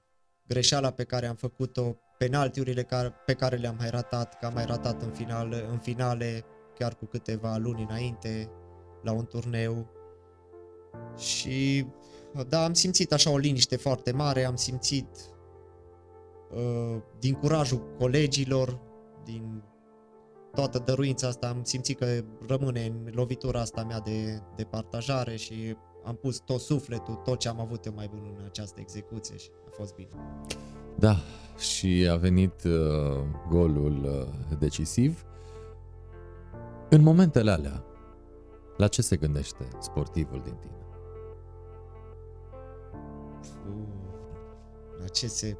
greșeala pe care am făcut-o, penaltiurile care, pe care le-am mai ratat, că am mai ratat în finale, în finale chiar cu câteva luni înainte, la un turneu. Și da, am simțit așa o liniște foarte mare, am simțit uh, din curajul colegilor, din toată dăruința asta, am simțit că rămâne în lovitura asta mea de, de partajare și am pus tot sufletul, tot ce am avut eu mai bun în această execuție și a fost bine. Da, și a venit uh, golul uh, decisiv. În momentele alea, la ce se gândește sportivul din tine? Uh, la ce se...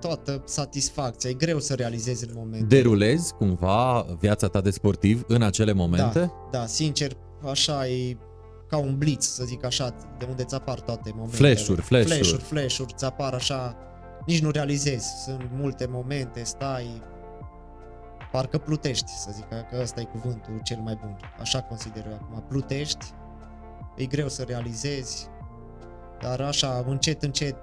Toată satisfacția, e greu să realizezi în momentul. Derulezi cumva viața ta de sportiv în acele momente? Da, da, sincer, așa e ca un blitz, să zic așa, de unde ți apar toate momentele. Flash-uri, flash-uri. Flash-uri, flash-uri, ți apar așa, nici nu realizezi, sunt multe momente, stai, parcă plutești, să zic, că ăsta e cuvântul cel mai bun. Așa consider eu acum, plutești, e greu să realizezi, dar așa, încet, încet,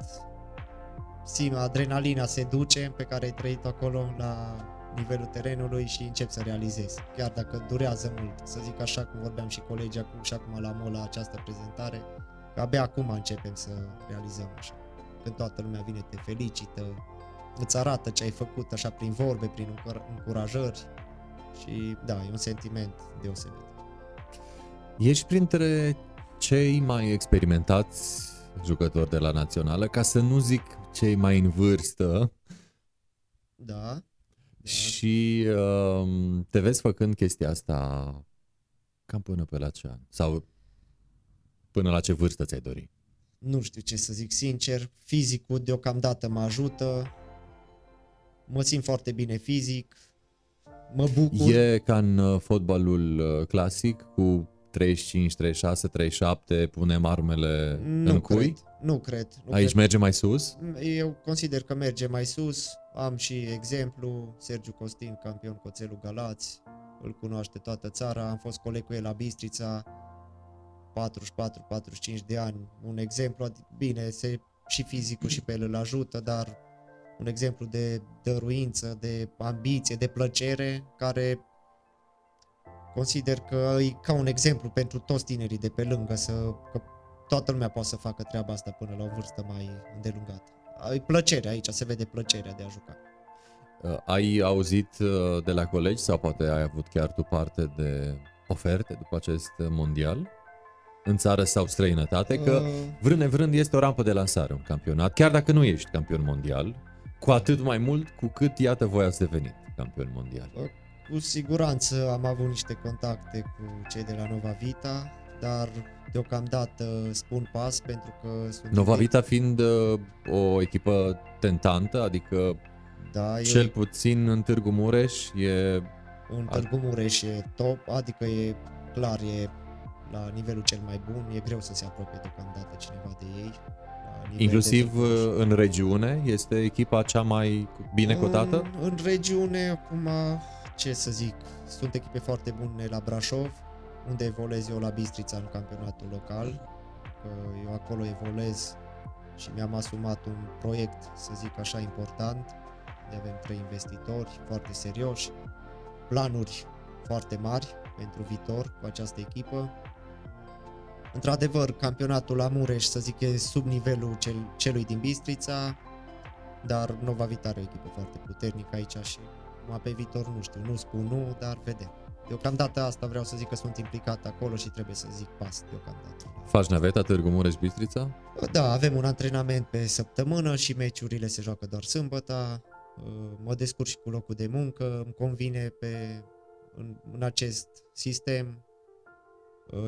sim, adrenalina se duce pe care ai trăit acolo la nivelul terenului și încep să realizezi. Chiar dacă durează mult, să zic așa cum vorbeam și colegii acum și acum la MOL la această prezentare, că abia acum începem să realizăm așa. Când toată lumea vine, te felicită, îți arată ce ai făcut așa prin vorbe, prin încur- încurajări și da, e un sentiment deosebit. Ești printre cei mai experimentați jucători de la Națională, ca să nu zic cei mai în vârstă Da, da. și um, te vezi făcând chestia asta cam până pe la ce an? Sau până la ce vârstă ți-ai dori? nu știu ce să zic sincer, fizicul deocamdată mă ajută, mă simt foarte bine fizic, mă bucur. E ca în uh, fotbalul uh, clasic cu 35, 36, 37, punem armele nu în cui? Cred, nu cred. Nu Aici cred. merge mai sus? Eu consider că merge mai sus. Am și exemplu, Sergiu Costin, campion cu Oțelul Galați, îl cunoaște toată țara, am fost coleg cu el la Bistrița, 44-45 de ani, un exemplu, adi- bine, se, și fizicul și pe el îl ajută, dar un exemplu de dăruință, de ambiție, de plăcere, care consider că e ca un exemplu pentru toți tinerii de pe lângă, să, că toată lumea poate să facă treaba asta până la o vârstă mai îndelungată. E plăcere aici, se vede plăcerea de a juca. Uh, ai auzit uh, de la colegi sau poate ai avut chiar tu parte de oferte după acest mondial? În țară sau străinătate? Că Uh. vrând nevrând este o rampă de lansare un campionat, chiar dacă nu ești campion mondial, cu atât mai mult cu cât, iată, voi ați devenit campion mondial. Cu siguranță am avut niște contacte cu cei de la Nova Vita, dar deocamdată spun pas pentru că sunt... Nova Vita fiind uh, o echipă tentantă, adică da, cel e, puțin în Târgu Mureș e în Târgu Mureș e top, adică e clar, e la nivelul cel mai bun, e greu să se apropie deocamdată cineva de ei. la nivel de inclusiv Târgu Mureș. uh, în regiune, este echipa cea mai bine cotată? În, în regiune, acum, ce să zic, sunt echipe foarte bune la Brașov, unde evoluez eu la Bistrița în campionatul local. Că eu acolo evoluez și mi-am asumat un proiect, să zic așa, important. Unde avem trei investitori foarte serioși, planuri foarte mari pentru viitor cu această echipă. Într-adevăr, campionatul la Mureș, să zic, e sub nivelul cel, celui din Bistrița, dar Nova Vita are o echipă foarte puternică aici și acum pe viitor nu știu, nu spun nu, dar vedem. Deocamdată asta vreau să zic că sunt implicat acolo și trebuie să zic pas deocamdată. Faci naveta Târgu Mureș Bistrița? Da, avem un antrenament pe săptămână și meciurile se joacă doar sâmbătă. Mă descurc și cu locul de muncă, îmi convine pe, în, în acest sistem.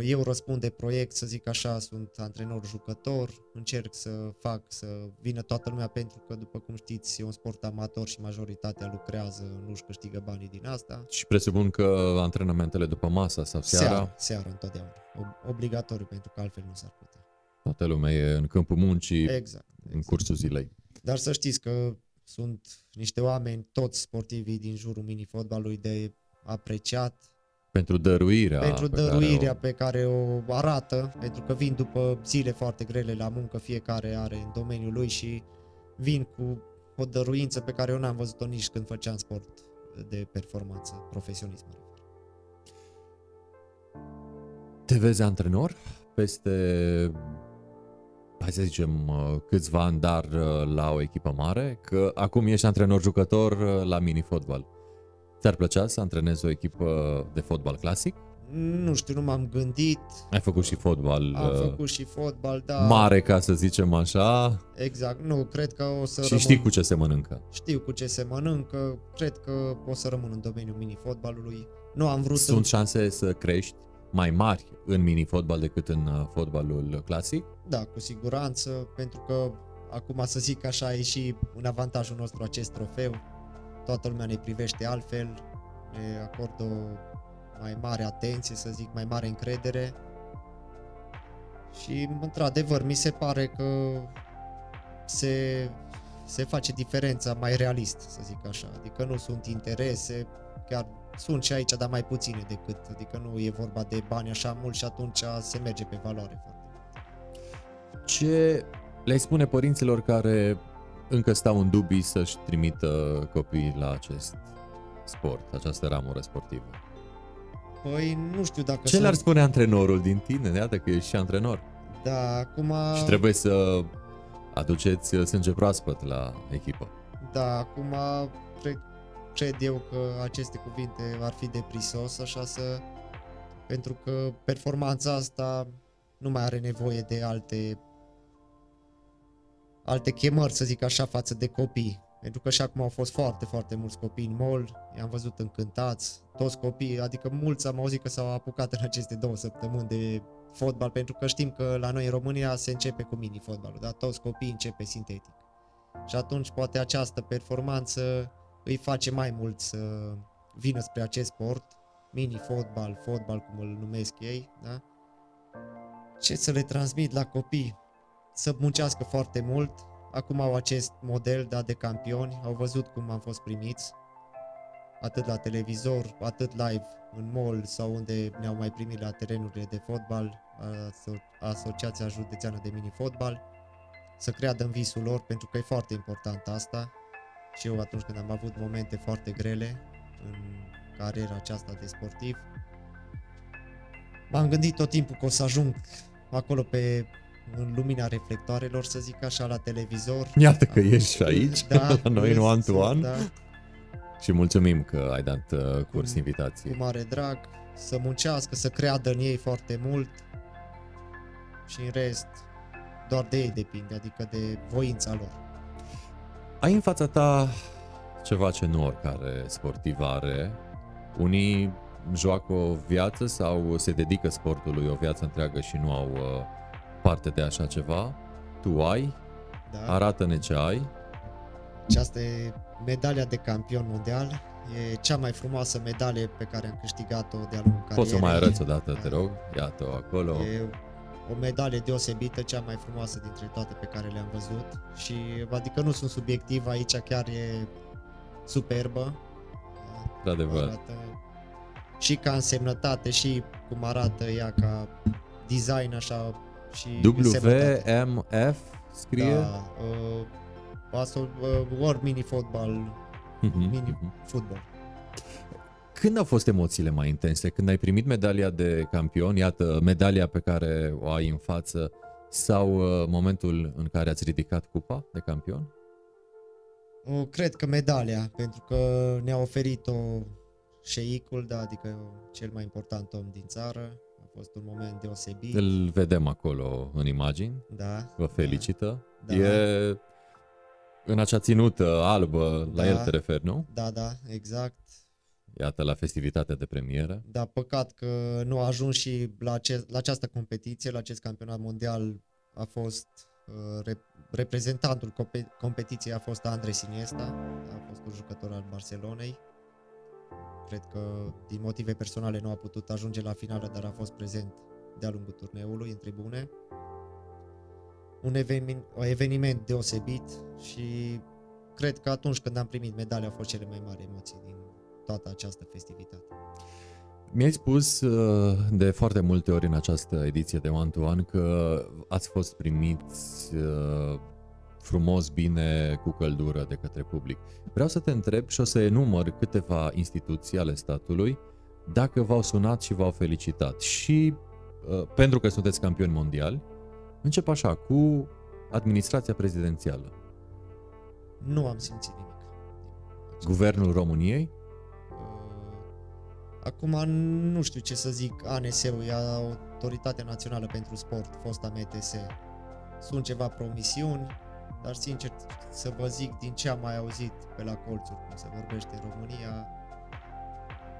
Eu răspund de proiect, să zic așa, sunt antrenor-jucător, încerc să fac să vină toată lumea pentru că, după cum știți, e un sport amator și majoritatea lucrează, nu-și câștigă banii din asta. Și presupun că antrenamentele după masa sau seara, Seara, seara întotdeauna. Ob- Obligatoriu, pentru că altfel nu s-ar putea. toată lumea e în câmpul muncii Exact. în exact. cursul zilei. Dar să știți că sunt niște oameni, toți sportivii din jurul mini-fotbalului de apreciat Pentru dăruirea pentru pe care dăruirea o- pe care o arată, pentru că vin după zile foarte grele la muncă, fiecare are în domeniul lui și vin cu o dăruință pe care eu n-am văzut-o nici când făceam sport de performanță, profesionism. mă refer. Te vezi antrenor peste, hai să zicem, uh, câțiva ani, dar uh, la o echipă mare? Că acum ești antrenor-jucător uh, la mini-fotbal. Ți-ar plăcea să antrenezi o echipă de fotbal clasic? Nu știu, nu m-am gândit, Ai făcut și fotbal am uh, făcut și fotbal, dar mare, ca să zicem așa, exact, nu, cred că o să și rămân... știi cu ce se mănâncă. știu cu ce se mănâncă, cred că o să rămân în domeniul mini-fotbalului. Nu am vrut Sunt să... șanse să crești mai mari în mini-fotbal decât în uh, fotbalul clasic? Da, cu siguranță, pentru că acum să zic așa e și în avantajul nostru acest trofeu. Toată lumea ne privește altfel, ne acordă o mai mare atenție, să zic, mai mare încredere. Și într-adevăr mi se pare că se, se face diferența mai realist, să zic așa. Adică nu sunt interese, chiar sunt și aici, dar mai puține decât, adică nu e vorba de bani așa mult și atunci se merge pe valoare foarte mult. Ce le spune părinților care încă stau în dubii să-și trimită copiii la acest sport, această ramură sportivă? Păi nu știu dacă Ce le-ar sunt... spune antrenorul din tine? Iată că ești și antrenor. Da, acum... Și trebuie să aduceți sânge proaspăt la echipă. Da, acum cred, cred eu că aceste cuvinte ar fi de prisos, așa să... Pentru că performanța asta nu mai are nevoie de alte alte chemări, să zic așa, față de copii. Pentru că și acum au fost foarte, foarte mulți copii în mall, i-am văzut încântați, toți copiii, adică mulți am auzit că s-au apucat în aceste două săptămâni de fotbal, pentru că știm că la noi în România se începe cu mini-fotbalul, dar toți copiii începe sintetic. Și atunci poate această performanță îi face mai mult să vină spre acest sport, mini-fotbal, fotbal cum îl numesc ei, da? Ce să le transmit la copii? Să muncească foarte mult, acum au acest model da, de campioni, au văzut cum am fost primiți, atât la televizor, atât live în mall sau unde ne-au mai primit la terenurile de fotbal, aso- Asociația Județeană de Mini-Fotbal, să creadă în visul lor, pentru că e foarte important asta. Și eu atunci când am avut momente foarte grele în cariera aceasta de sportiv, m-am gândit tot timpul că o să ajung acolo pe în lumina reflectoarelor, să zic așa, la televizor. Iată că ești și aici, <laughs> la noi în sunt, one to one. Da. Și mulțumim că ai dat uh, curs Cu- invitației. Cu mare drag, să muncească, să creadă în ei foarte mult și în rest doar de ei depinde, adică de voința lor. Ai în fața ta ceva ce nu oricare sportiv are. Unii joacă o viață sau se dedică sportului o viață întreagă și nu au uh, parte de așa ceva. Tu ai, Da? arată-ne ce ai. Aceasta e medalia de campion mondial. E cea mai frumoasă medalie pe care am câștigat-o de-a lungul carierei. Poți să o mai arăți odată, te rog. Iată-o acolo. E o medalie deosebită, cea mai frumoasă dintre toate pe care le-am văzut și adică nu sunt subiectiv, aici chiar e superbă. Într-adevăr. Arată și ca însemnătate și cum arată ea ca design așa și însemnătate. WMF scrie? Da, uh, asta, uh, World Mini Football, Mhm, mini mhm. football. Când au fost emoțiile mai intense? Când ai primit medalia de campion, iată, medalia pe care o ai în față, sau uh, momentul în care ați ridicat cupa de campion? Uh, Cred că medalia, pentru că ne-a oferit-o șeicul, da, adică cel mai important om din țară. A fost un moment deosebit. Îl vedem acolo în imagini, Da. vă felicită. Da. E în acea ținută albă, la Da. el te referi, nu? Da, da, exact. Iată, la festivitatea de premieră. Dar păcat că nu a ajuns și la, ace- la această competiție, la acest campionat mondial a fost uh, rep- reprezentantul compe- competiției a fost Andrei Iniesta, a fost un jucător al Barcelonei. Cred că din motive personale nu a putut ajunge la finală, dar a fost prezent de-a lungul turneului în tribune. Un eveniment, un eveniment deosebit și cred că atunci când am primit medalia au fost cele mai mari emoții din toată această festivitate. Mi-ai spus uh, de foarte multe ori în această ediție de One to One că ați fost primiți uh, frumos, bine, cu căldură de către public. Vreau să te întreb și o să enumăr câteva instituții ale statului dacă v-au sunat și v-au felicitat. Și uh, pentru că sunteți campioni mondiali, încep așa, cu administrația prezidențială. Nu am simțit nimic. Guvernul României, Uh, Acum nu știu ce să zic, ANS-ul e Autoritatea Națională pentru Sport, fosta MTS. Sunt ceva promisiuni, dar sincer să vă zic din ce am mai auzit pe la colțuri cum se vorbește în România,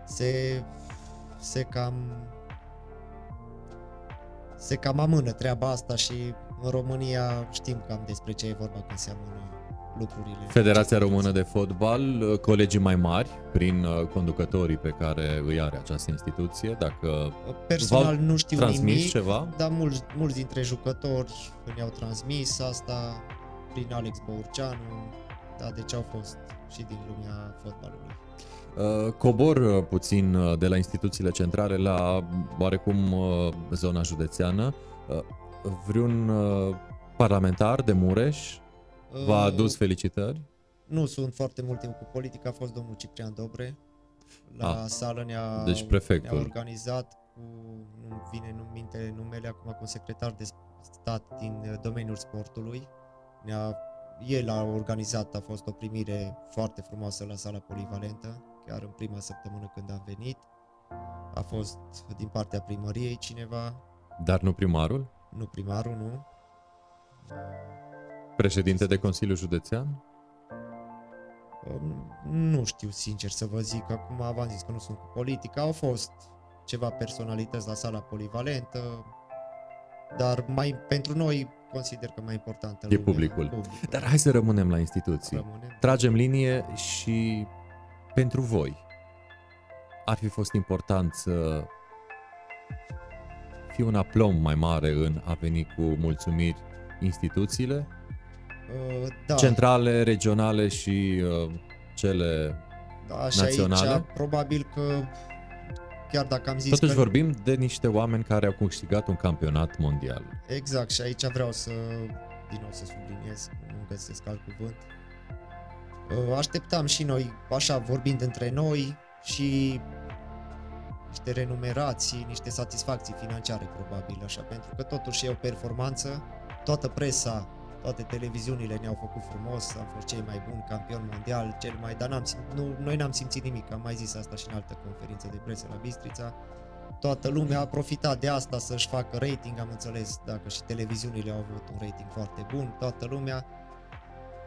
se, se cam se cam amână treaba asta și în România știm cam despre ce e vorba când se amână lucrurile. Federația Română de Fotbal, uh, colegii mai mari, prin uh, conducătorii pe care îi are această instituție, dacă Personal v-au nu știu transmis nimic, ceva? dar mulți, mulți dintre jucători ne-au transmis asta prin Alex Bourceanu, da, deci au fost și din lumea fotbalului. Uh, Cobor uh, puțin uh, de la instituțiile centrale la oarecum uh, zona județeană. Uh, Vreun uh, parlamentar de Mureș v-a Uh, adus felicitări? Nu sunt foarte multe cu politică, a fost domnul Ciprian Dobre. La Ah, sală ne-a, deci prefectul. ne-a organizat cu, nu vine nu minte numele acum, cu un secretar de stat din uh, domeniul sportului. Ne-a, el a organizat, a fost o primire foarte frumoasă la sala polivalentă, chiar în prima săptămână când am venit. A fost din partea primăriei cineva, Dar nu primarul? nu primarul, nu. Președinte de Consiliu Județean? Um, Nu știu sincer să vă zic, acum v-am zis că nu sunt cu politica, au fost ceva personalități la sala polivalentă, dar mai pentru noi consider că mai importantă E publicul. publicul. Dar hai să rămânem la instituții. Rămânem. Tragem linie și pentru voi ar fi fost important să fie un aplom mai mare în a veni cu mulțumiri instituțiile, Uh, da, centrale, regionale și uh, cele... da, și naționale? aici probabil că chiar dacă am zis Totuși că... vorbim de niște oameni care au câștigat un campionat mondial. Exact, și aici vreau să, din nou să subliniez, nu găsesc alt cuvânt. Uh, Așteptam și noi, așa, vorbind între noi și niște renumerații, niște satisfacții financiare, probabil, așa, pentru că totuși e o performanță, toată presa toate televiziunile ne-au făcut frumos, am fost cei mai buni, campion mondial, cel mai, dar n-am sim- nu, noi n-am simțit nimic, am mai zis asta și în altă conferință de presă la Bistrița. Toată lumea a profitat de asta să-și facă rating, am înțeles, dacă și televiziunile au avut un rating foarte bun, toată lumea,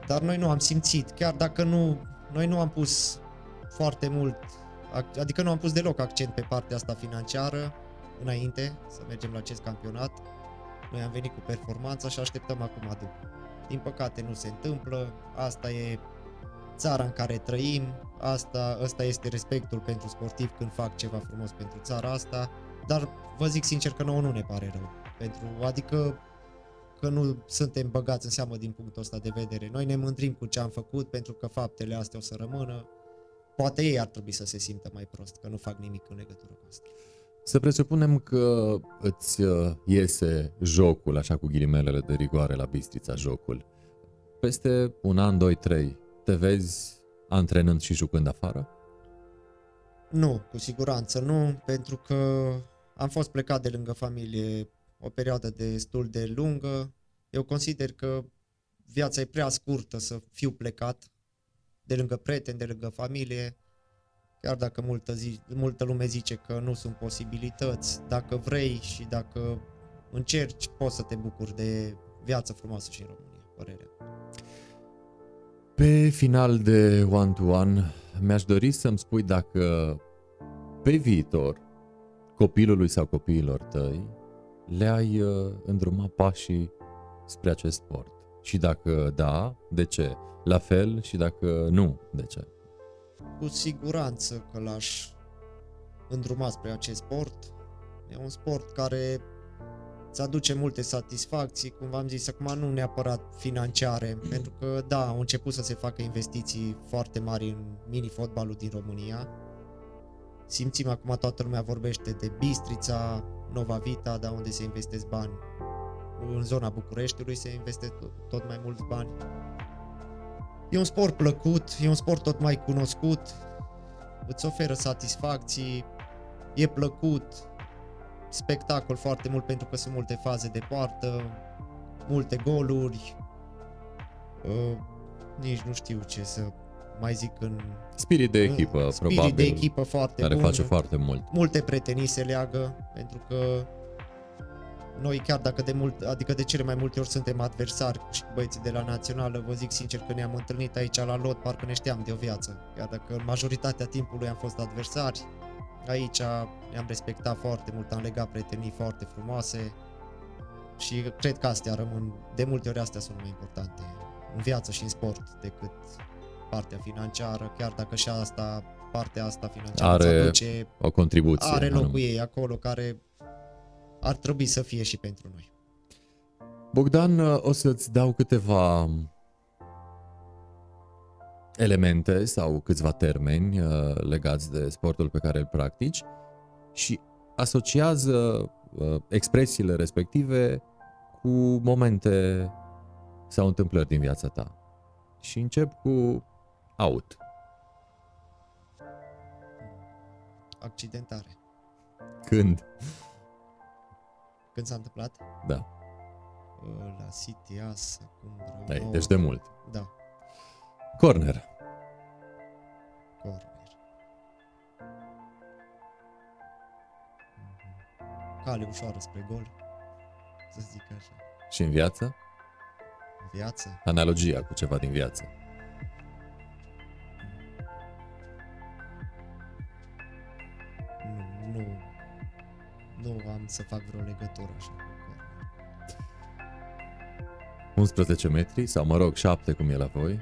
dar noi nu am simțit, chiar dacă nu, noi nu am pus foarte mult, ac- adică nu am pus deloc accent pe partea asta financiară înainte să mergem la acest campionat. Noi am venit cu performanța și așteptăm acum după. Din păcate nu se întâmplă, asta e țara în care trăim, asta, asta este respectul pentru sportiv când fac ceva frumos pentru țara asta, dar vă zic sincer că nouă nu ne pare rău. Pentru, adică că nu suntem băgați în seamă din punctul ăsta de vedere. Noi ne mândrim cu ce am făcut pentru că faptele astea o să rămână. Poate ei ar trebui să se simtă mai prost, că nu fac nimic în legătură cu asta. Să presupunem că îți uh, iese jocul, așa cu ghilimelele de rigoare la Bistrița, jocul. Peste un an, doi, trei, te vezi antrenând și jucând afară? Nu, cu siguranță nu, pentru că am fost plecat de lângă familie o perioadă destul de lungă. Eu consider că viața e prea scurtă să fiu plecat de lângă prieteni, de lângă familie, chiar dacă multă, zi, multă lume zice că nu sunt posibilități, dacă vrei și dacă încerci, poți să te bucuri de viață frumoasă și în România, părerea. Pe final de one-to-one, mi-aș dori să-mi spui dacă pe viitor copilului sau copiilor tăi le-ai uh, îndruma pașii spre acest sport. Și dacă da, de ce? La fel și dacă nu, de ce? Cu siguranță că l-aș îndruma spre acest sport. E un sport care îți aduce multe satisfacții, cum v-am zis, acum nu neapărat financiare, pentru că da, au început să se facă investiții foarte mari în mini-fotbalul din România. Simțim acum toată lumea vorbește de Bistrița, Nova Vita, da, unde se investesc bani. În zona Bucureștiului se investesc tot mai mulți bani. E un sport plăcut, e un sport tot mai cunoscut, îți oferă satisfacții, e plăcut, spectacol foarte mult pentru că sunt multe faze de poartă, multe goluri, uh, nici nu știu ce să mai zic în... Spirit de echipă, spirit probabil, de echipă foarte care bun. face foarte mult. Multe prietenii se leagă, pentru că noi chiar dacă de mult, adică de cele mai multe ori suntem adversari și cu băieții de la națională, vă zic sincer că ne-am întâlnit aici la lot, parcă ne știam de o viață. Chiar dacă în majoritatea timpului am fost adversari, aici ne-am respectat foarte mult, am legat prietenii foarte frumoase și cred că astea rămân, de multe ori astea sunt mai importante în viață și în sport decât partea financiară, chiar dacă și asta, partea asta financiară Are îți aduce, O contribuție. are anume. locul ei acolo care ar trebui să fie și pentru noi. Bogdan, o să-ți dau câteva elemente sau câțiva termeni uh, legați de sportul pe care îl practici și asociază uh, expresiile respective cu momente sau întâmplări din viața ta. Și încep cu out. Accidentare. Când? Când s-a întâmplat? Da. Uh, La City As, acum vreo Dai, nouă- deci de mult. Da, Corner. corner. Cale ușoară spre gol, să zic așa. Și în viață? În viață, Analogia cu ceva din viață. Nu am să fac vreo legătură așa cu corner. 11 metri sau mă rog 7 cum e la voi.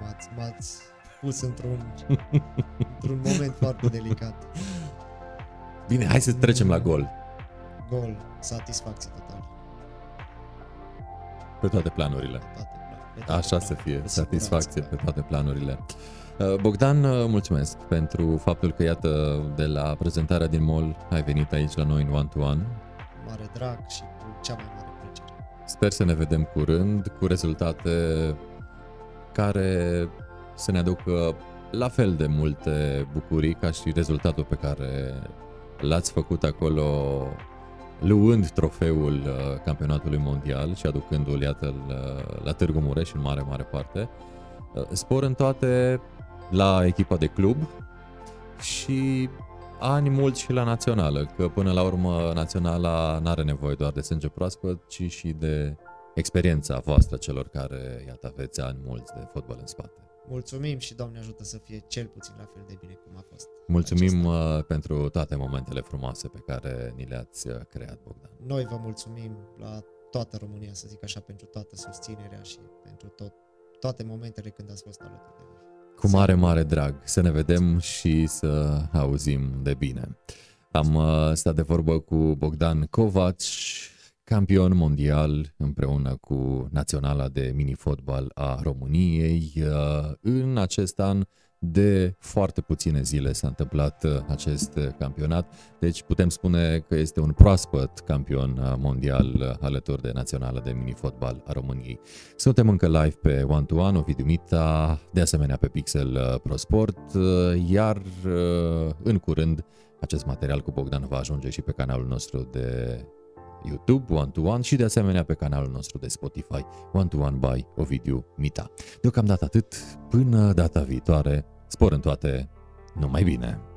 M-ați, m-ați pus într-un, într-un moment foarte delicat. Bine, hai să trecem la gol. Gol, satisfacție totală. Pe toate planurile. Pe toate plan- pe toate Așa să planurile, fie, cu satisfacție siguranță, pe toate planurile. Uh, Bogdan, uh, mulțumesc pentru faptul că, iată, de la prezentarea din mall ai venit aici la noi în One to One. da. Mare drag și cu cea mai mare plăcere. Sper să ne vedem curând cu rezultate care să ne aducă la fel de multe bucurii ca și rezultatul pe care l-ați făcut acolo luând trofeul uh, campionatului mondial și aducându-l, iată, la Târgu Mureș în mare, mare parte. Uh, spor în toate la echipa de club și ani mulți și la națională, că până la urmă naționala nu are nevoie doar de sânge proaspăt, ci și de experiența voastră celor care, iată, aveți ani mulți de fotbal în spate. Mulțumim și Doamne ajută să fie cel puțin la fel de bine cum a fost. Mulțumim acesta. Uh, pentru toate momentele frumoase pe care ni le-ați uh, creat, Bogdan. Noi vă mulțumim la toată România, să zic așa, pentru toată susținerea și pentru tot, toate momentele când ați fost alături de noi. Cu mare, mare drag. Să ne vedem și să auzim de bine. Am uh, stat de vorbă cu Bogdan Covaci, campion mondial împreună cu Naționala de Mini-Fotbal a României. Uh, în acest an de foarte puține zile s-a întâmplat uh, acest campionat, deci putem spune că este un proaspăt campion uh, mondial alături de Naționala de Mini-Fotbal a României. Suntem încă live pe One to One, Ovidiu Mita, de asemenea pe Pixel Pro Sport, iar în curând acest material cu Bogdan va ajunge și pe canalul nostru de YouTube One to One și de asemenea pe canalul nostru de Spotify One to One by Ovidiu Mita. Deocamdată atât, până data viitoare, spor în toate, numai bine!